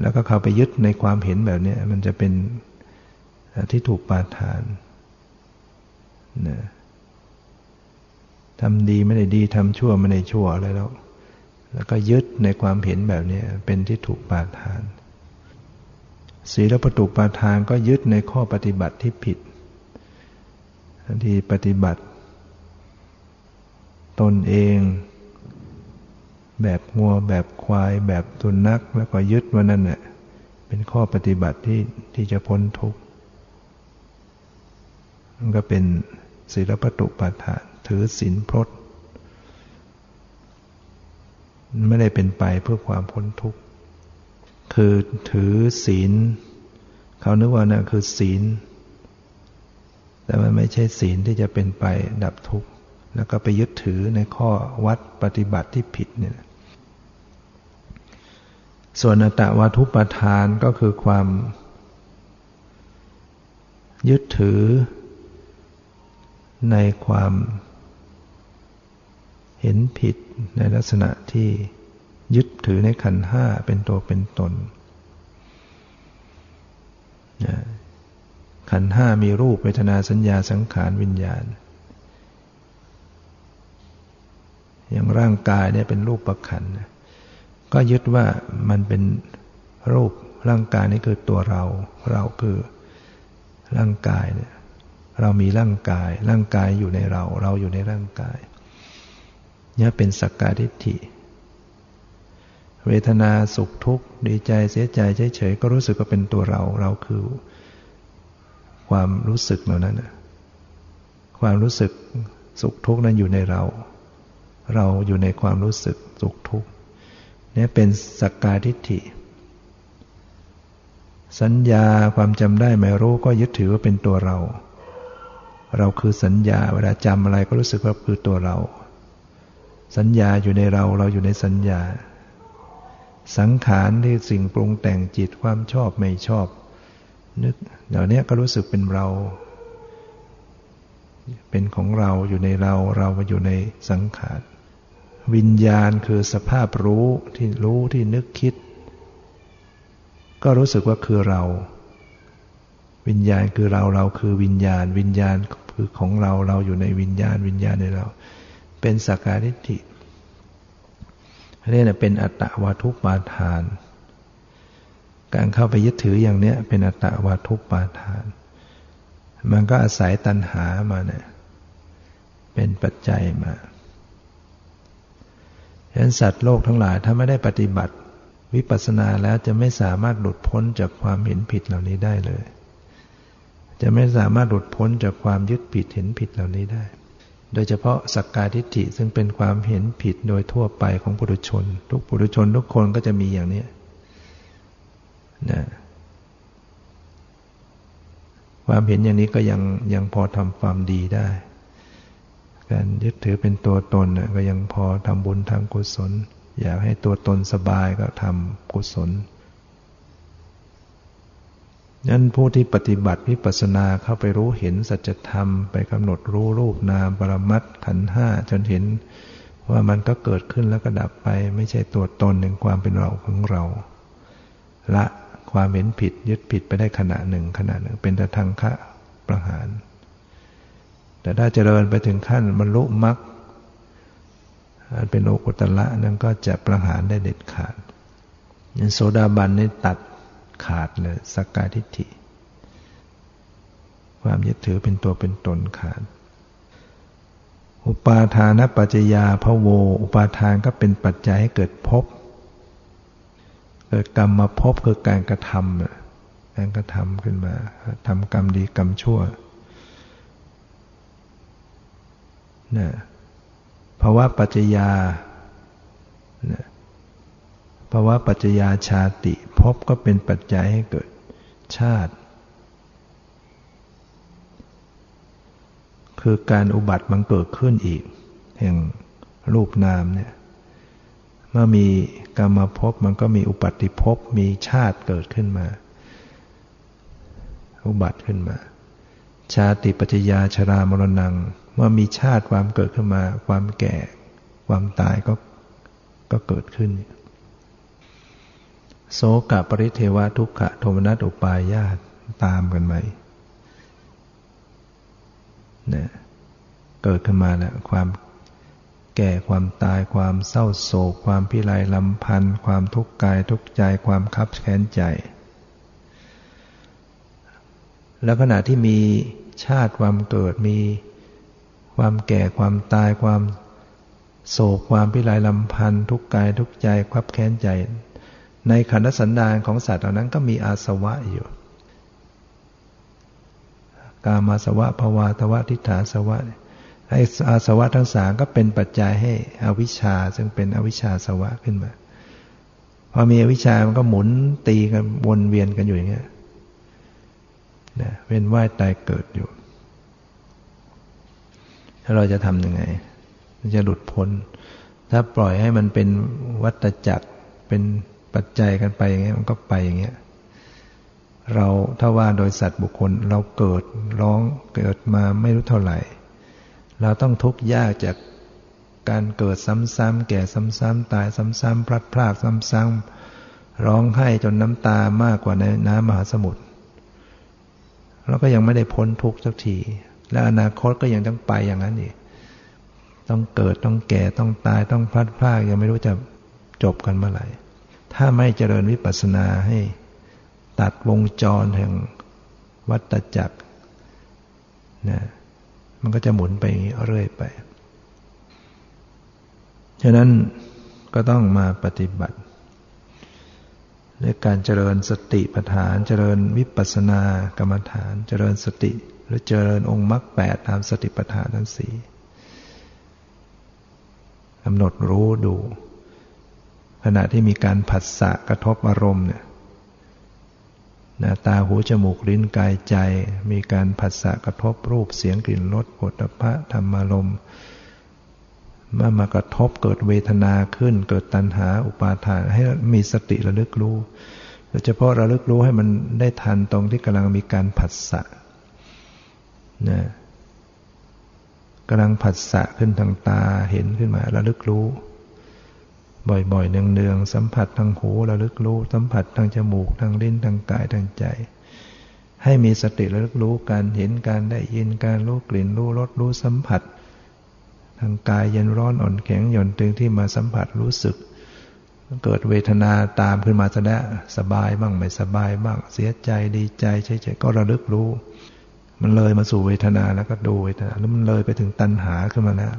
แล้วก็เข้าไปยึดในความเห็นแบบนี้มันจะเป็นที่ถูกปาทานนะทำดีไม่ได้ดีทำชั่วไม่ได้ชั่วอะไรแล้ว แล้วก็ยึดในความเห็นแบบนี้เป็นที่ถูกปาทาน ศีลประตูปาทานก็ยึดในข้อปฏิบัติที่ผิดที่ปฏิบัติ ตนเอง แบบงัวแบบควาย แบบสุนัขแล้วก็ยึดว่านั่นแหละเป็นข้อปฏิบัติที่ที่จะพ้นทุกข์มันก็เป็นศีลปตุปาทาน ถือศีลพรตไม่ได้เป็นไปเพื่อความพ้นทุกข์ คือถือศีล เขานึกว่านั่นคือศีล แต่มันไม่ใช่ศีลที่จะเป็นไปดับทุกข์ แล้วก็ไปยึดถือในข้อวัดปฏิบัติที่ผิดเนี่ยส่วนอตวาทุปทานก็คือความ ยึดถือ ในความเห็นผิดในลักษณะที่ยึดถือในขันห้าเป็นตัวเป็นตน ขันห้ามีรูปเวทนาสัญญาสังขารวิญญาณ อย่างร่างกายเนี่ยเป็นรูปประขันก็ยึดว่ามันเป็นรูปร่างกายนี่คือตัวเรา เราคือร่างกายเนี่ยเรามีร่างกาย ร่างกายอยู่ในเรา เราอยู่ในร่างกายเนี่ยเป็นสักการทิฏฐิ เวทนาสุขทุกข์ ดีใจเสียใจเฉยๆก็รู้สึกว่าเป็นตัวเรา เราคือ ความรู้สึกเหล่านั้นความรู้สึกสุขทุกข์นั้นอยู่ในเรา เราอยู่ในความรู้สึกสุขทุกข์นี่เป็นสักกาทิฏฐิ สัญญาความจำได้ไม่รู้ก็ยึดถือว่าเป็นตัวเรา เราคือสัญญาเวลาจำอะไรก็รู้สึกว่าคือตัวเรา สัญญาอยู่ในเราเราอยู่ในสัญญา สังขารที่สิ่งปรุงแต่งจิตความชอบไม่ชอบ นึกเดี๋ยวนี้ก็รู้สึกเป็นเรา เป็นของเราอยู่ในเราเราอยู่ในสังขาร วิญญาณคือสภาพรู้ที่รู้ที่นึกคิด ก็รู้สึกว่าคือเรา วิญญาณคือเราเราคือวิญญาณ วิญญาณคือของเราเราอยู่ในวิญญาณ วิญญาณในเรา เป็นสักการิทินี่นะเป็นอัตตวาทุปาทาน การเข้าไปยึดถืออย่างเนี้ยเป็นอัตตวาทุปาทาน มันก็อาศัยตัณหามาเนี่ยเป็นปัจจัยมา ฉะนั้นสัตว์โลกทั้งหลายถ้าไม่ได้ปฏิบัติ วิปัสสนาแล้วจะไม่สามารถหลุดพ้นจากความเห็นผิดเหล่านี้ได้เลย จะไม่สามารถหลุดพ้นจากความยึดผิดเห็นผิดเหล่านี้ได้ โดยเฉพาะสักกายทิฏฐิซึ่งเป็นความเห็นผิดโดยทั่วไปของปุถุชน ทุกปุถุชนทุกคนก็จะมีอย่างนี้นะความเห็นอย่างนี้ก็ยังยังพอทำความดีได้ การยึดถือเป็นตัวตนก็ยังพอทำบุญทำกุศล อยากให้ตัวตนสบายก็ทำกุศลนั้นผู้ที่ปฏิบัติวิปัสสนาเข้าไปรู้เห็นสัจธรรมไปกำหนดรู้รูปนามปรมัตขันห้าจนเห็นว่ามันก็เกิดขึ้นแล้วก็ดับไป ไม่ใช่ตัวตนหนึ่งความเป็นเราของเรา ละความเห็นผิดยึดผิดไปได้ขณะหนึ่งขณะหนึ่งเป็นตะทางคะประหาร แต่ถ้าเจริญไปถึงขั้นบรรลุมรรคอันเป็นโลกุตละนั้นก็จะประหารได้เด็ดขาดยันโสดาบันนี่ตัดขาดเลยสักกายทิฏฐิ ความยึดถือเป็นตัวเป็นตนขาด อุปาทานปัจจยาพะโว อุปาทานก็เป็นปัจจัยให้เกิดภพเกิดกรรมมาพบคือการกระทำการกระทำขึ้นมาทำกรรมดีกรรมชั่ว นะภาวะปัจจยาภาวะปัจจยาชาติพบก็เป็นปัจจัยให้เกิดชาติ คือการอุบัติมันเกิดขึ้นอีก แห่งรูปนามเนี่ยเมื่อมีกรรมภพมันก็มีอุปัติภพมีชาติเกิดขึ้นมา อุบัติขึ้นมา ชาติปัจจยาชรามรณัง เมื่อมีชาติความเกิดขึ้นมา ความแก่ ความตายก็ก็เกิดขึ้น โสกะปริเทวะทุกขะโทมนัสอุปายาตตามกันไหมเนี่ยเกิดขึ้นมาแล้วความแก่ความตายความเศร้าโศก ความพิไรลำพันธ์ความทุกข์กายทุกข์ใจความคับแค้นใจ แล้วขณะที่มีชาติความเกิดมี ความแก่ความตายความโศกความพิไรลำพันธ์ทุกกายทุกใจคับแค้นใจ ในขันธสันดานของสัตว์เหล่านั้นก็มีอาสวะอยู่ กามาสวะภวาทวะทิฏฐาสวะไอ้อาสวะทั้งสามก็เป็นปัจจัยให้อวิชชาซึ่งเป็นอวิชชาสวะขึ้นมาพอมีอวิชชามันก็หมุนตีกันวนเวียนกันอยู่อย่างเงี้ยนะเวียนว่ายตายเกิดอยู่ แล้วเราจะทำยังไงมันจะหลุดพ้น ถ้าปล่อยให้มันเป็นวัตจักรเป็นปัจจัยกันไปอย่างเงี้ยมันก็ไปอย่างเงี้ยเราถ้าว่าโดยสัตว์บุคคลเราเกิดร้องเกิดมาไม่รู้เท่าไหร่ เราต้องทุกข์ยากจากการเกิดซ้ำๆแก่ซ้ำๆตายซ้ำๆพลัดพรากซ้ำๆร้องไห้จนน้ำตามากกว่าในน้ำมหาสมุทรเราก็ยังไม่ได้พ้นทุกข์สักที และอนาคตก็ยังต้องไปอย่างนั้นอีก ต้องเกิดต้องแก่ต้องตายต้องพลัดพรากยังไม่รู้จะจบกันเมื่อไหร่ ถ้าไม่เจริญวิปัสสนาให้ตัดวงจรแห่งวัฏจักรนะมันก็จะหมุนไปเรื่อยไป ฉะนั้นก็ต้องมาปฏิบัติด้วยการเจริญสติปัฏฐาน เจริญวิปัสสนากรรมฐาน เจริญสติ หรือเจริญองค์มรรคแปดตามสติปัฏฐานทั้งสี่กำหนดรู้ดู ขณะที่มีการผัสสะกระทบอารมณ์เนี่ยนาตาหูจมูกลิ้นกายใจ มีการผัสสะกระทบรูปเสียงกลิ่นรสปุถะพะธรรมารมณ์เมื่อมากระทบเกิดเวทนาขึ้น เกิดตัณหาอุปาทาน ให้มีสติระลึกรู้โดยเฉพาะระลึกรู้ให้มันได้ทันตรงที่กำลังมีการผัสสะ นะกำลังผัสสะขึ้นทางตาเห็นขึ้นมาระลึกรู้ บ่อยๆเนืองๆสัมผัสทางหูระลึกรู้ สัมผัสทางจมูกทางลิ้นทางกายทางใจ ให้มีสติระลึกรู้การเห็นการได้ยินการรู้กลิ่นรู้รสรู้สัมผัส ทางกายเย็นร้อนอ่อนแข็งหย่อนตึงที่มาสัมผัสรู้สึก เกิดเวทนาตามขึ้นมาจะได้สบายบ้างไม่สบายบ้างเสียใจดีใจเฉยๆก็ระลึกรู้ มันเลยมาสู่เวทนาแล้วก็ดูเวทนาแล้วมันเลยไปถึงตัณหาขึ้นมาแล้ว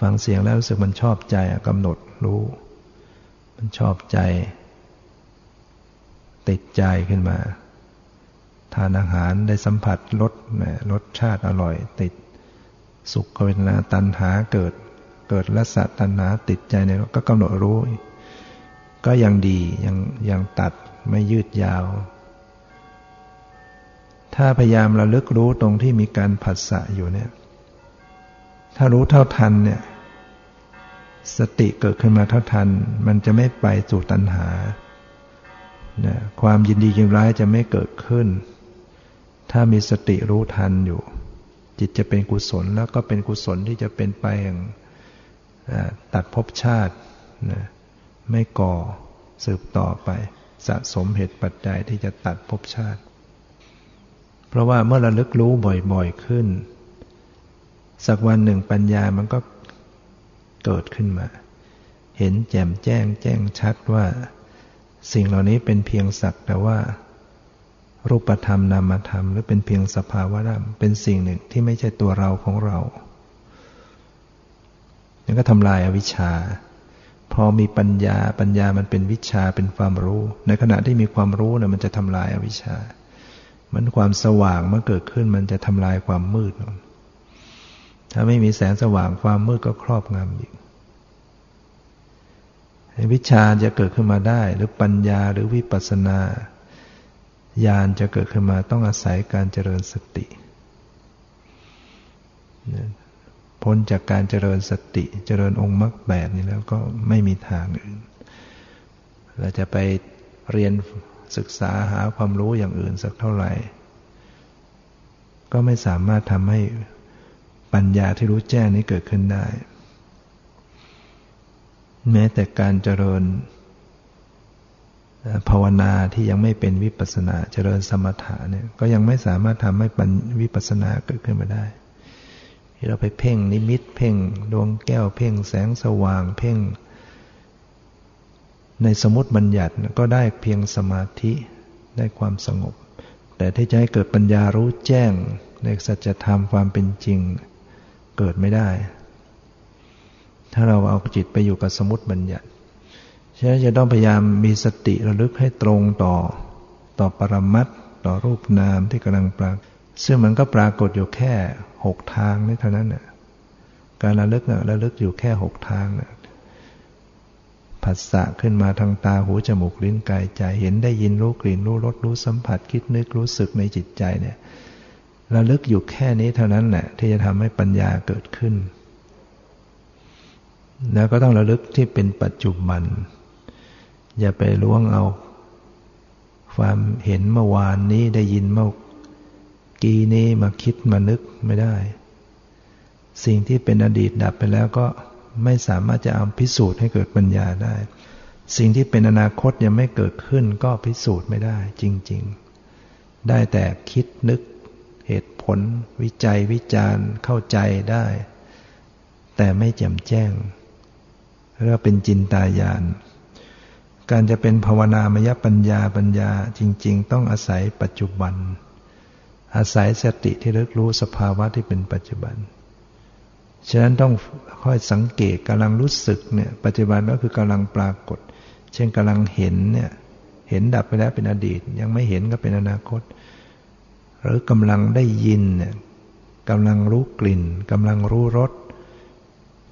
ฟังเสียงแล้วรู้สึกมันชอบใจกำหนดรู้ มันชอบใจ ติดใจขึ้นมา ทานอาหารได้สัมผัสรสรสชาติอร่อย ติดสุขเวทนาตัณหาเกิด เกิดละสัตตัณหาติดใจในก็กำหนดรู้ ก็ยังดียังยังตัดไม่ยืดยาว ถ้าพยายามระลึกรู้ตรงที่มีการผัสสะอยู่เนี่ย ถ้ารู้เท่าทันเนี่ย สติเกิดขึ้นมาเท่าทัน มันจะไม่ไปสู่ตัณหานะความยินดียินร้ายจะไม่เกิดขึ้น ถ้ามีสติรู้ทันอยู่ จิตจะเป็นกุศลแล้วก็เป็นกุศลที่จะเป็นไปอย่างตัดภพชาตินะไม่ก่อสืบต่อไป สะสมเหตุปัจจัยที่จะตัดภพชาติ เพราะว่าเมื่อระลึกรู้บ่อยๆขึ้น สักวันหนึ่งปัญญามันก็เกิดขึ้นมา เห็นแจ่มแจ้งแจ้งชัดว่า สิ่งเหล่านี้เป็นเพียงสักแต่ว่า รูปธรรมนามธรรม หรือเป็นเพียงสภาวะธรรมเป็นสิ่งหนึ่งที่ไม่ใช่ตัวเราของเรานั่นก็ทำลายอาวิชชา พอมีปัญญาปัญญามันเป็นวิชาเป็นความรู้ ในขณะที่มีความรู้นะมันจะทำลายอาวิชชา มันความสว่างเมื่อเกิดขึ้นมันจะทำลายความมืด ถ้าไม่มีแสงสว่างความมืดก็ครอบงำอีกวิชาจะเกิดขึ้นมาได้ หรือปัญญาหรือวิปัสสนาญาณจะเกิดขึ้นมาต้องอาศัยการเจริญสติ พ้นจากการเจริญสติ เจริญองค์มรรคแปดนี้แล้วก็ไม่มีทางอื่น เราจะไปเรียน ศึกษาหาความรู้อย่างอื่นสักเท่าไหร่ ก็ไม่สามารถทำให้ปัญญาที่รู้แจ้งนี้เกิดขึ้นได้ แม้แต่การเจริญภาวนาที่ยังไม่เป็นวิปัสนาเจริญสมถะเนี่ยก็ยังไม่สามารถทำให้ปัญวิปัสนาเกิดขึ้นมาได้ที่เราไปเพ่งนิมิต เพ่งดวงแก้วเพ่งแสงสว่าง เพ่ง ในสมุติบัญญัติก็ได้เพียงสมาธิได้ความสงบ แต่ที่จะให้เกิดปัญญารู้แจ้ง ในสัจธรรมความเป็นจริง เกิดไม่ได้ ถ้าเราเอาจิตไปอยู่กับสมุติบัญญัติฉะนั้นจะต้องพยายามมีสติระลึกให้ตรงต่อ ต่อปรมัตต่อรูปนามที่กำลังปรากฏซึ่งมันก็ปรากฏอยู่แค่หกทางนี่เท่านั้นน่ะการระลึกน่ะระลึกอยู่แค่หกทางน่ะ ผัสสะขึ้นมาทางตาหูจมูกลิ้นกายใจเห็นได้ยินรู้กลิ่นรู้รสรู้สัมผัสคิดนึกรู้สึกในจิตใจเนี่ยระลึกอยู่แค่นี้เท่านั้นแหละที่จะทำให้ปัญญาเกิดขึ้น แล้วก็ต้องระลึกที่เป็นปัจจุบัน อย่าไปล้วงเอา ความเห็นเมื่อวานนี้ได้ยินเมื่อกี้นี้มาคิดมานึกไม่ได้ สิ่งที่เป็นอดีตดับไปแล้วก็ ไม่สามารถจะเอาพิสูจน์ให้เกิดปัญญาได้ สิ่งที่เป็นอนาคตยังไม่เกิดขึ้นก็พิสูจน์ไม่ได้จริง ๆ ได้แต่คิดนึกเหตุผล วิจัยวิจารณ์เข้าใจได้ แต่ไม่แจ่มแจ้งเรียกเป็นจินตายาน การจะเป็นภาวนามยปัญญาปัญญาจริง ๆ ต้องอาศัยปัจจุบัน อาศัยสติที่รึกรู้สภาวะที่เป็นปัจจุบัน ฉะนั้นต้องค่อยสังเกตกำลังรู้สึกเนี่ยปัจจุบันก็คือกำลังปรากฏ เช่นกำลังเห็นเนี่ยเห็นดับไปแล้วเป็นอดีต ยังไม่เห็นก็เป็นอนาคต หรือกำลังได้ยินเนี่ยกำลังรู้กลิ่นกำลังรู้รส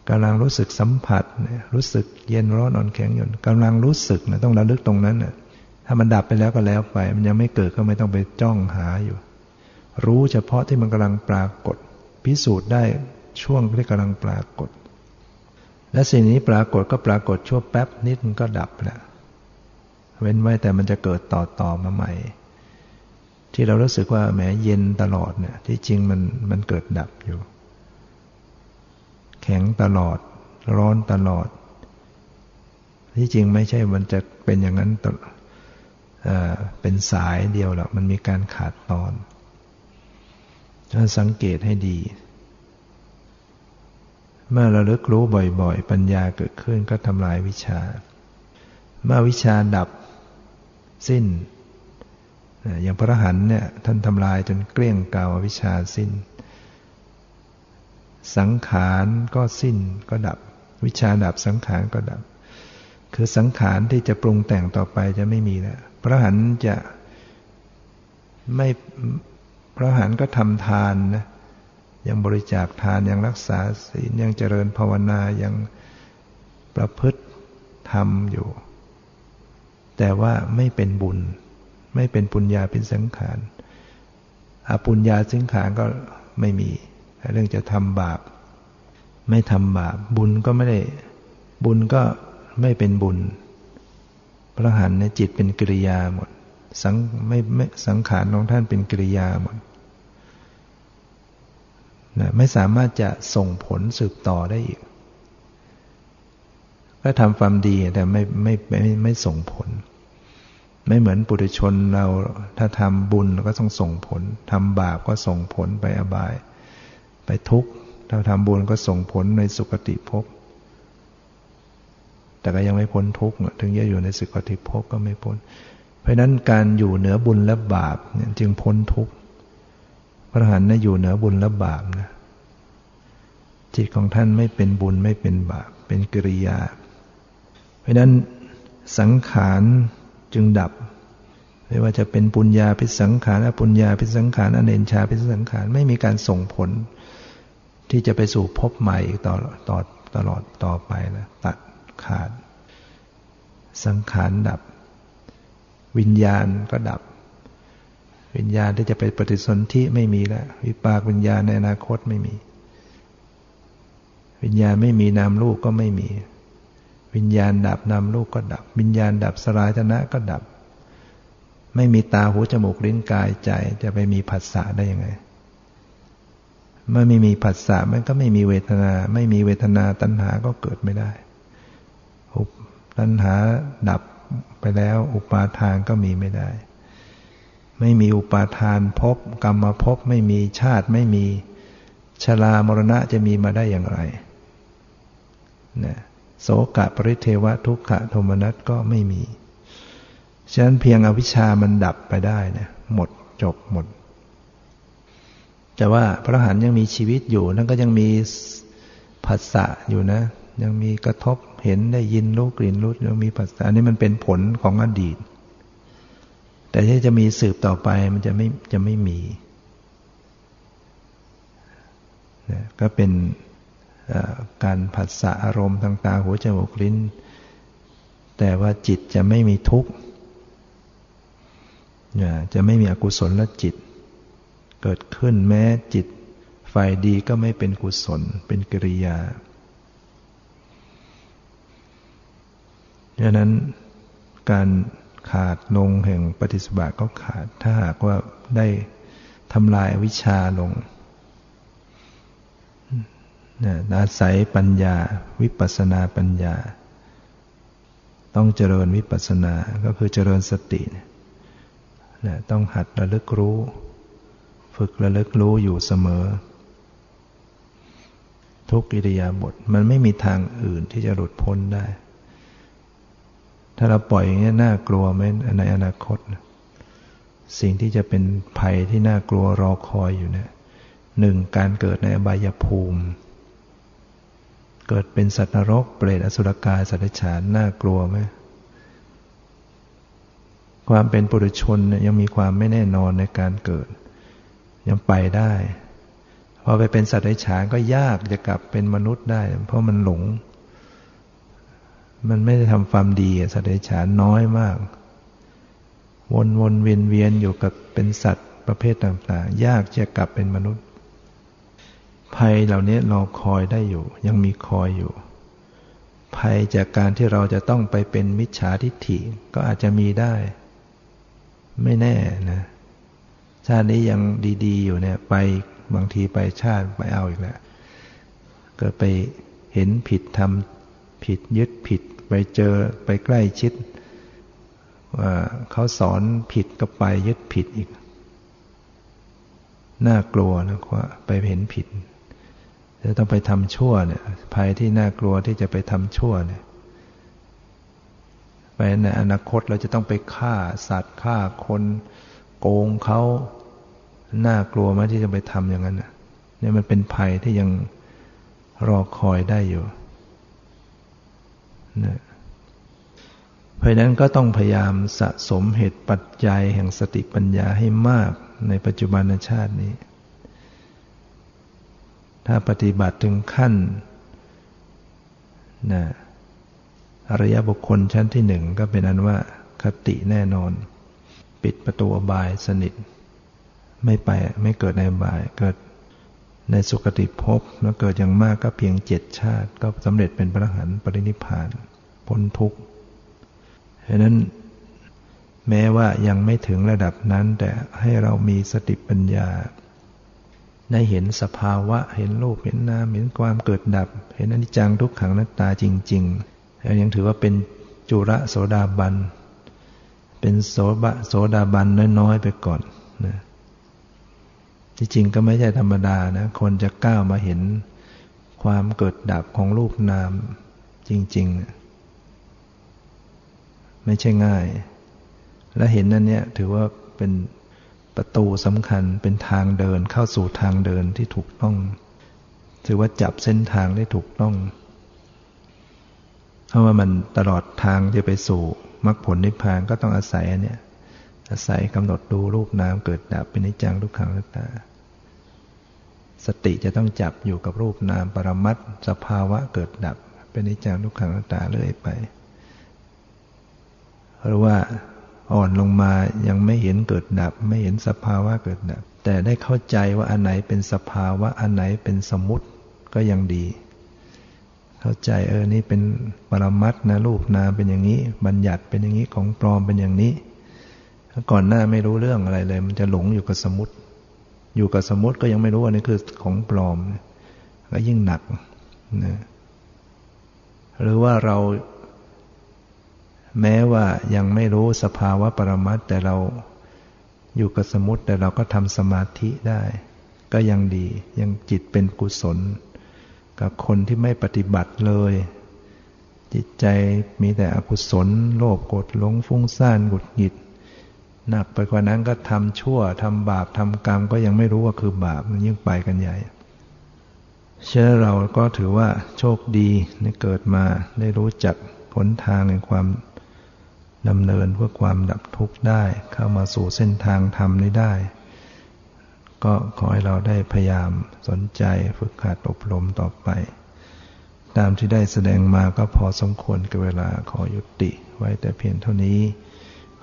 กำลังรู้สึกสัมผัสเนี่ยรู้สึกเย็นร้อนอ่อนแข็งหย่อนกำลังรู้สึกนะต้องระลึกตรงนั้นน่ะถ้ามันดับไปแล้วก็แล้วไป มันยังไม่เกิดก็ไม่ต้องไปจ้องหาอยู่ รู้เฉพาะที่มันกำลังปรากฏ พิสูจน์ได้ ช่วงที่กำลังปรากฏ และสิ่งนี้ปรากฏก็ปรากฏชั่วแป๊บนิดมันก็ดับแล้วเว้นไว้แต่มันจะเกิดต่อต่อมาใหม่ ที่เรารู้สึกว่าแหมเย็นตลอดเนี่ยที่จริงมันมันเกิดดับอยู่ แข็งตลอด ร้อนตลอด ที่จริงไม่ใช่มันจะเป็นอย่างนั้นตเป็นสายเดียวหรอกมันมีการขาดตอนถ้าสังเกตให้ดี เมื่อเราลึกรู้บ่อยๆ ปัญญาเกิดขึ้นก็ทำลายวิชา เมื่อวิชาดับสิ้น อย่างพระหันเนี่ยท่านทำลายจนเกลี้ยงเกาวิชาสิ้น สังขารก็สิ้นก็ดับ วิชาดับสังขารก็ดับ คือสังขารที่จะปรุงแต่งต่อไปจะไม่มีแล้วพระหันจะไม่พระหันก็ทำทานนะ ยังบริจาคทานยังรักษาศีลยังเจริญภาวนายังประพฤติธรรมอยู่ แต่ว่าไม่เป็นบุญ ไม่เป็นปุญญาเป็นสังขารอาปุญญาสังขารก็ไม่มี เรื่องจะทำบาป ไม่ทำบาป บุญก็ไม่ได้ บุญก็ไม่เป็นบุญ พระหันในจิตเป็นกิริยาหมด สังไม่ไม่สังขารของท่านเป็นกิริยาหมด นะไม่สามารถจะส่งผลสืบต่อได้อีก ก็ทำความดีแต่ไม่ไม่ไม่ไม่ส่งผล ไม่เหมือนปุถุชนเราถ้าทำบุญก็ต้องส่งผลทำบาปก็ส่งผลไปอบาย ไปทุกข์ถ้าทำบุญก็ส่งผลในสุคติภพแต่ก็ยังไม่พ้นทุกข์ถึงจะอยู่ในสุคติภพก็ไม่พ้น เพราะนั้นการอยู่เหนือบุญและบาปจึงพ้นทุกข์ พระหันนะอยู่เหนือบุญและบาปนะจิตของท่านไม่เป็นบุญไม่เป็นบาป เป็นกิริยา เพราะนั้นสังขารจึงดับ ไม่ว่าจะเป็นปุญญาพิสังขารอปุญญาพิสังขารอเนนชาพิสังขารไม่มีการส่งผล ที่จะไปสู่พบใหม่ต่อต่อตลอดต่อไปแล้วตัดขาด สังขารดับ วิญญาณก็ดับ วิญญาณที่จะไปปฏิสนธิไม่มีแล้ววิปากวิญญาณในอนาคตไม่มี วิญญาณไม่มีนามลูกก็ไม่มี วิญญาณดับนามลูกก็ดับ วิญญาณดับสลายตนะก็ดับ ไม่มีตาหูจมูกลิ้นกายใจจะไปมีผัสสะได้ยังไงเมื่อไม่มีผัสสะมันก็ไม่มีเวทนา ไม่มีเวทนาตัณหาก็เกิดไม่ได้ตัณหาดับไปแล้ว อุปาทานก็มีไม่ได้ ไม่มีอุปาทานพบกรรมภพไม่มีชาติไม่มีชรามรณะจะมีมาได้อย่างไรนะโสกะปริเทวะทุกขะโทมนัสก็ไม่มี ฉะนั้นเพียงอวิชามันดับไปได้เนี่ยหมดจบหมด แต่ว่าพระหันยังมีชีวิตอยู่ นั่นก็ยังมีผัสสะอยู่นะ ยังมีกระทบเห็นได้ยินรู้กลิ่นรู้แล้วมีภาษาอันนี้มันเป็นผลของอดีต แต่ที่จะมีสืบต่อไปมันจะไม่จะไม่มีนะก็เป็นการผัสสะอารมณ์ต่างๆหัวใจหกลิ้น แต่ว่าจิตจะไม่มีทุกข์จะไม่มีอกุศลและจิต เกิดขึ้นแม้จิตฝ่ายดีก็ไม่เป็นกุศลเป็นกิริยาดังนั้นการ ขาดลงแห่งปฏิสบาก็ขาด ถ้าหากว่าได้ทำลายวิชาลงอาศัยปัญญา วิปัสนาปัญญา ต้องเจริญวิปัสนาก็คือเจริญสตินะต้องหัดระลึกรู้ ฝึกระลึกรู้อยู่เสมอ ทุกอิริยาบถมันไม่มีทางอื่นที่จะหลุดพ้นได้ ถ้าเราปล่อยอย่างนี้น่ากลัวไหมในอนาคต สิ่งที่จะเป็นภัยที่น่ากลัวรอคอยอยู่เนี่ยหนึ่งการเกิดในอบายภูมิ เกิดเป็นสัตว์นรก เปรตอสุรกายสัตว์ฉานน่ากลัวไหมความเป็นปุถุชนยังมีความไม่แน่นอนในการเกิด ยังไปได้พอไปเป็นสัตว์ฉานก็ยากจะกลับเป็นมนุษย์ได้ เพราะมันหลง มันไม่ได้ทำความดีสัตว์เดรัจฉานน้อยมาก วนวนเวียนเวียนอยู่กับเป็นสัตว์ประเภทต่างๆ ยากจะกลับเป็นมนุษย์ ภัยเหล่านี้เรอคอยได้อยู่ ยังมีคอยอยู่ ภัยจากการที่เราจะต้องไปเป็นมิจฉาทิฏฐิก็อาจจะมีได้ ไม่แน่นะชาตินี้ยังดีๆ อยู่เนี่ย ไปบางทีไปชาติไปเอาอีกแล้วกิดไปเห็นผิดทำผิดยึดผิด ไปเจอไปใกล้ชิด ว่าเขาสอนผิดก็ไปยึดผิดอีก น่ากลัวนะว่าไปเห็นผิดจะต้องไปทำชั่วเนี่ยภัยที่น่ากลัวที่จะไปทำชั่วเนี่ยไปในอนาคตเราจะต้องไปฆ่าสัตว์ฆ่าคนโกงเขาน่ากลัวไหมที่จะไปทำอย่างนั้นเนี่ยมันเป็นภัยที่ยังรอคอยได้อยู่ นะเพราะนั้นก็ต้องพยายามสะสมเหตุปัจจัยแห่งสติปัญญาให้มากในปัจจุบันชาตินี้ ถ้าปฏิบัติถึงขั้นนะอริยบุคคลชั้นที่หนึ่งก็เป็นอันว่าคติแน่นอน ปิดประตูอบายสนิท ไม่ไปไม่เกิดในอบาย เกิด ในสุคติภพแล้วเกิดอย่างมากก็เพียงเจ็ดชาติ ก็สำเร็จเป็นพระหันปรินิพานพ้นทุกข์ฉะนั้นแม้ว่ายังไม่ถึงระดับนั้น แต่ให้เรามีสติปัญญา ได้เห็นสภาวะ เห็นรูปเห็นนามเห็นความเกิดดับ เห็นอนิจจังทุกขังนัตตาจริงๆแล้วยังถือว่าเป็นจุระโสดาบัน เป็นโสบะโสดาบันน้อยๆไปก่อนนะ ที่จริงก็ไม่ใช่ธรรมดานะ คนจะก้าวมาเห็นความเกิดดับของรูปนามจริง ๆ ไม่ใช่ง่าย และเห็นนั่นเนี่ยถือว่าเป็นประตูสำคัญเป็นทางเดินเข้าสู่ทางเดินที่ถูกต้อง ถือว่าจับเส้นทางได้ถูกต้องเพราะว่ามันตลอดทางจะไปสู่มรรคผลนิพพานก็ต้องอาศัยอันเนี้ย อาศัยกำหนดดูรูปนามเกิดดับเป็นนิจังทุกขังทุกตา สติจะต้องจับอยู่กับรูปนามปรมัตสภาวะเกิดดับ เป็นนิจังทุกขังทุกตาเรื่อยไป หรือว่าอ่อนลงมายังไม่เห็นเกิดดับ ไม่เห็นสภาวะเกิดดับ แต่ได้เข้าใจว่าอันไหนเป็นสภาวะอันไหนเป็นสมุติก็ยังดี เข้าใจเออนี่เป็นปรมัตนะรูปนามเป็นอย่างนี้ บัญญัติเป็นอย่างนี้ของปลอมเป็นอย่างนี้ ก่อนหน้าไม่รู้เรื่องอะไรเลย มันจะหลงอยู่กับสมุติ อยู่กับสมุติก็ยังไม่รู้ว่านี่คือของปลอมก็ยิ่งหนักนะหรือว่าเราแม้ว่ายังไม่รู้สภาวะปรมัตแต่เราอยู่กับสมุติแต่เราก็ทำสมาธิได้ ก็ยังดียังจิตเป็นกุศล กับคนที่ไม่ปฏิบัติเลย จิตใจมีแต่อกุศล โลภโกรธหลงฟุ้งซ่านหงุดหงิด หนักไปกว่านั้นก็ทำชั่วทำบาปทำกรรมก็ยังไม่รู้ว่าคือบาปมันยิ่งไปกันใหญ่เชื่อเราก็ถือว่าโชคดีในเกิดมาได้รู้จักผลทางในความดำเนินเพื่อความดับทุกข์ได้ เข้ามาสู่เส้นทางธรรมนี้ได้ ก็ขอให้เราได้พยายามสนใจฝึกหัดอบรมต่อไป ตามที่ได้แสดงมาก็พอสมควรกับเวลาขอยุติไว้แต่เพียงเท่านี้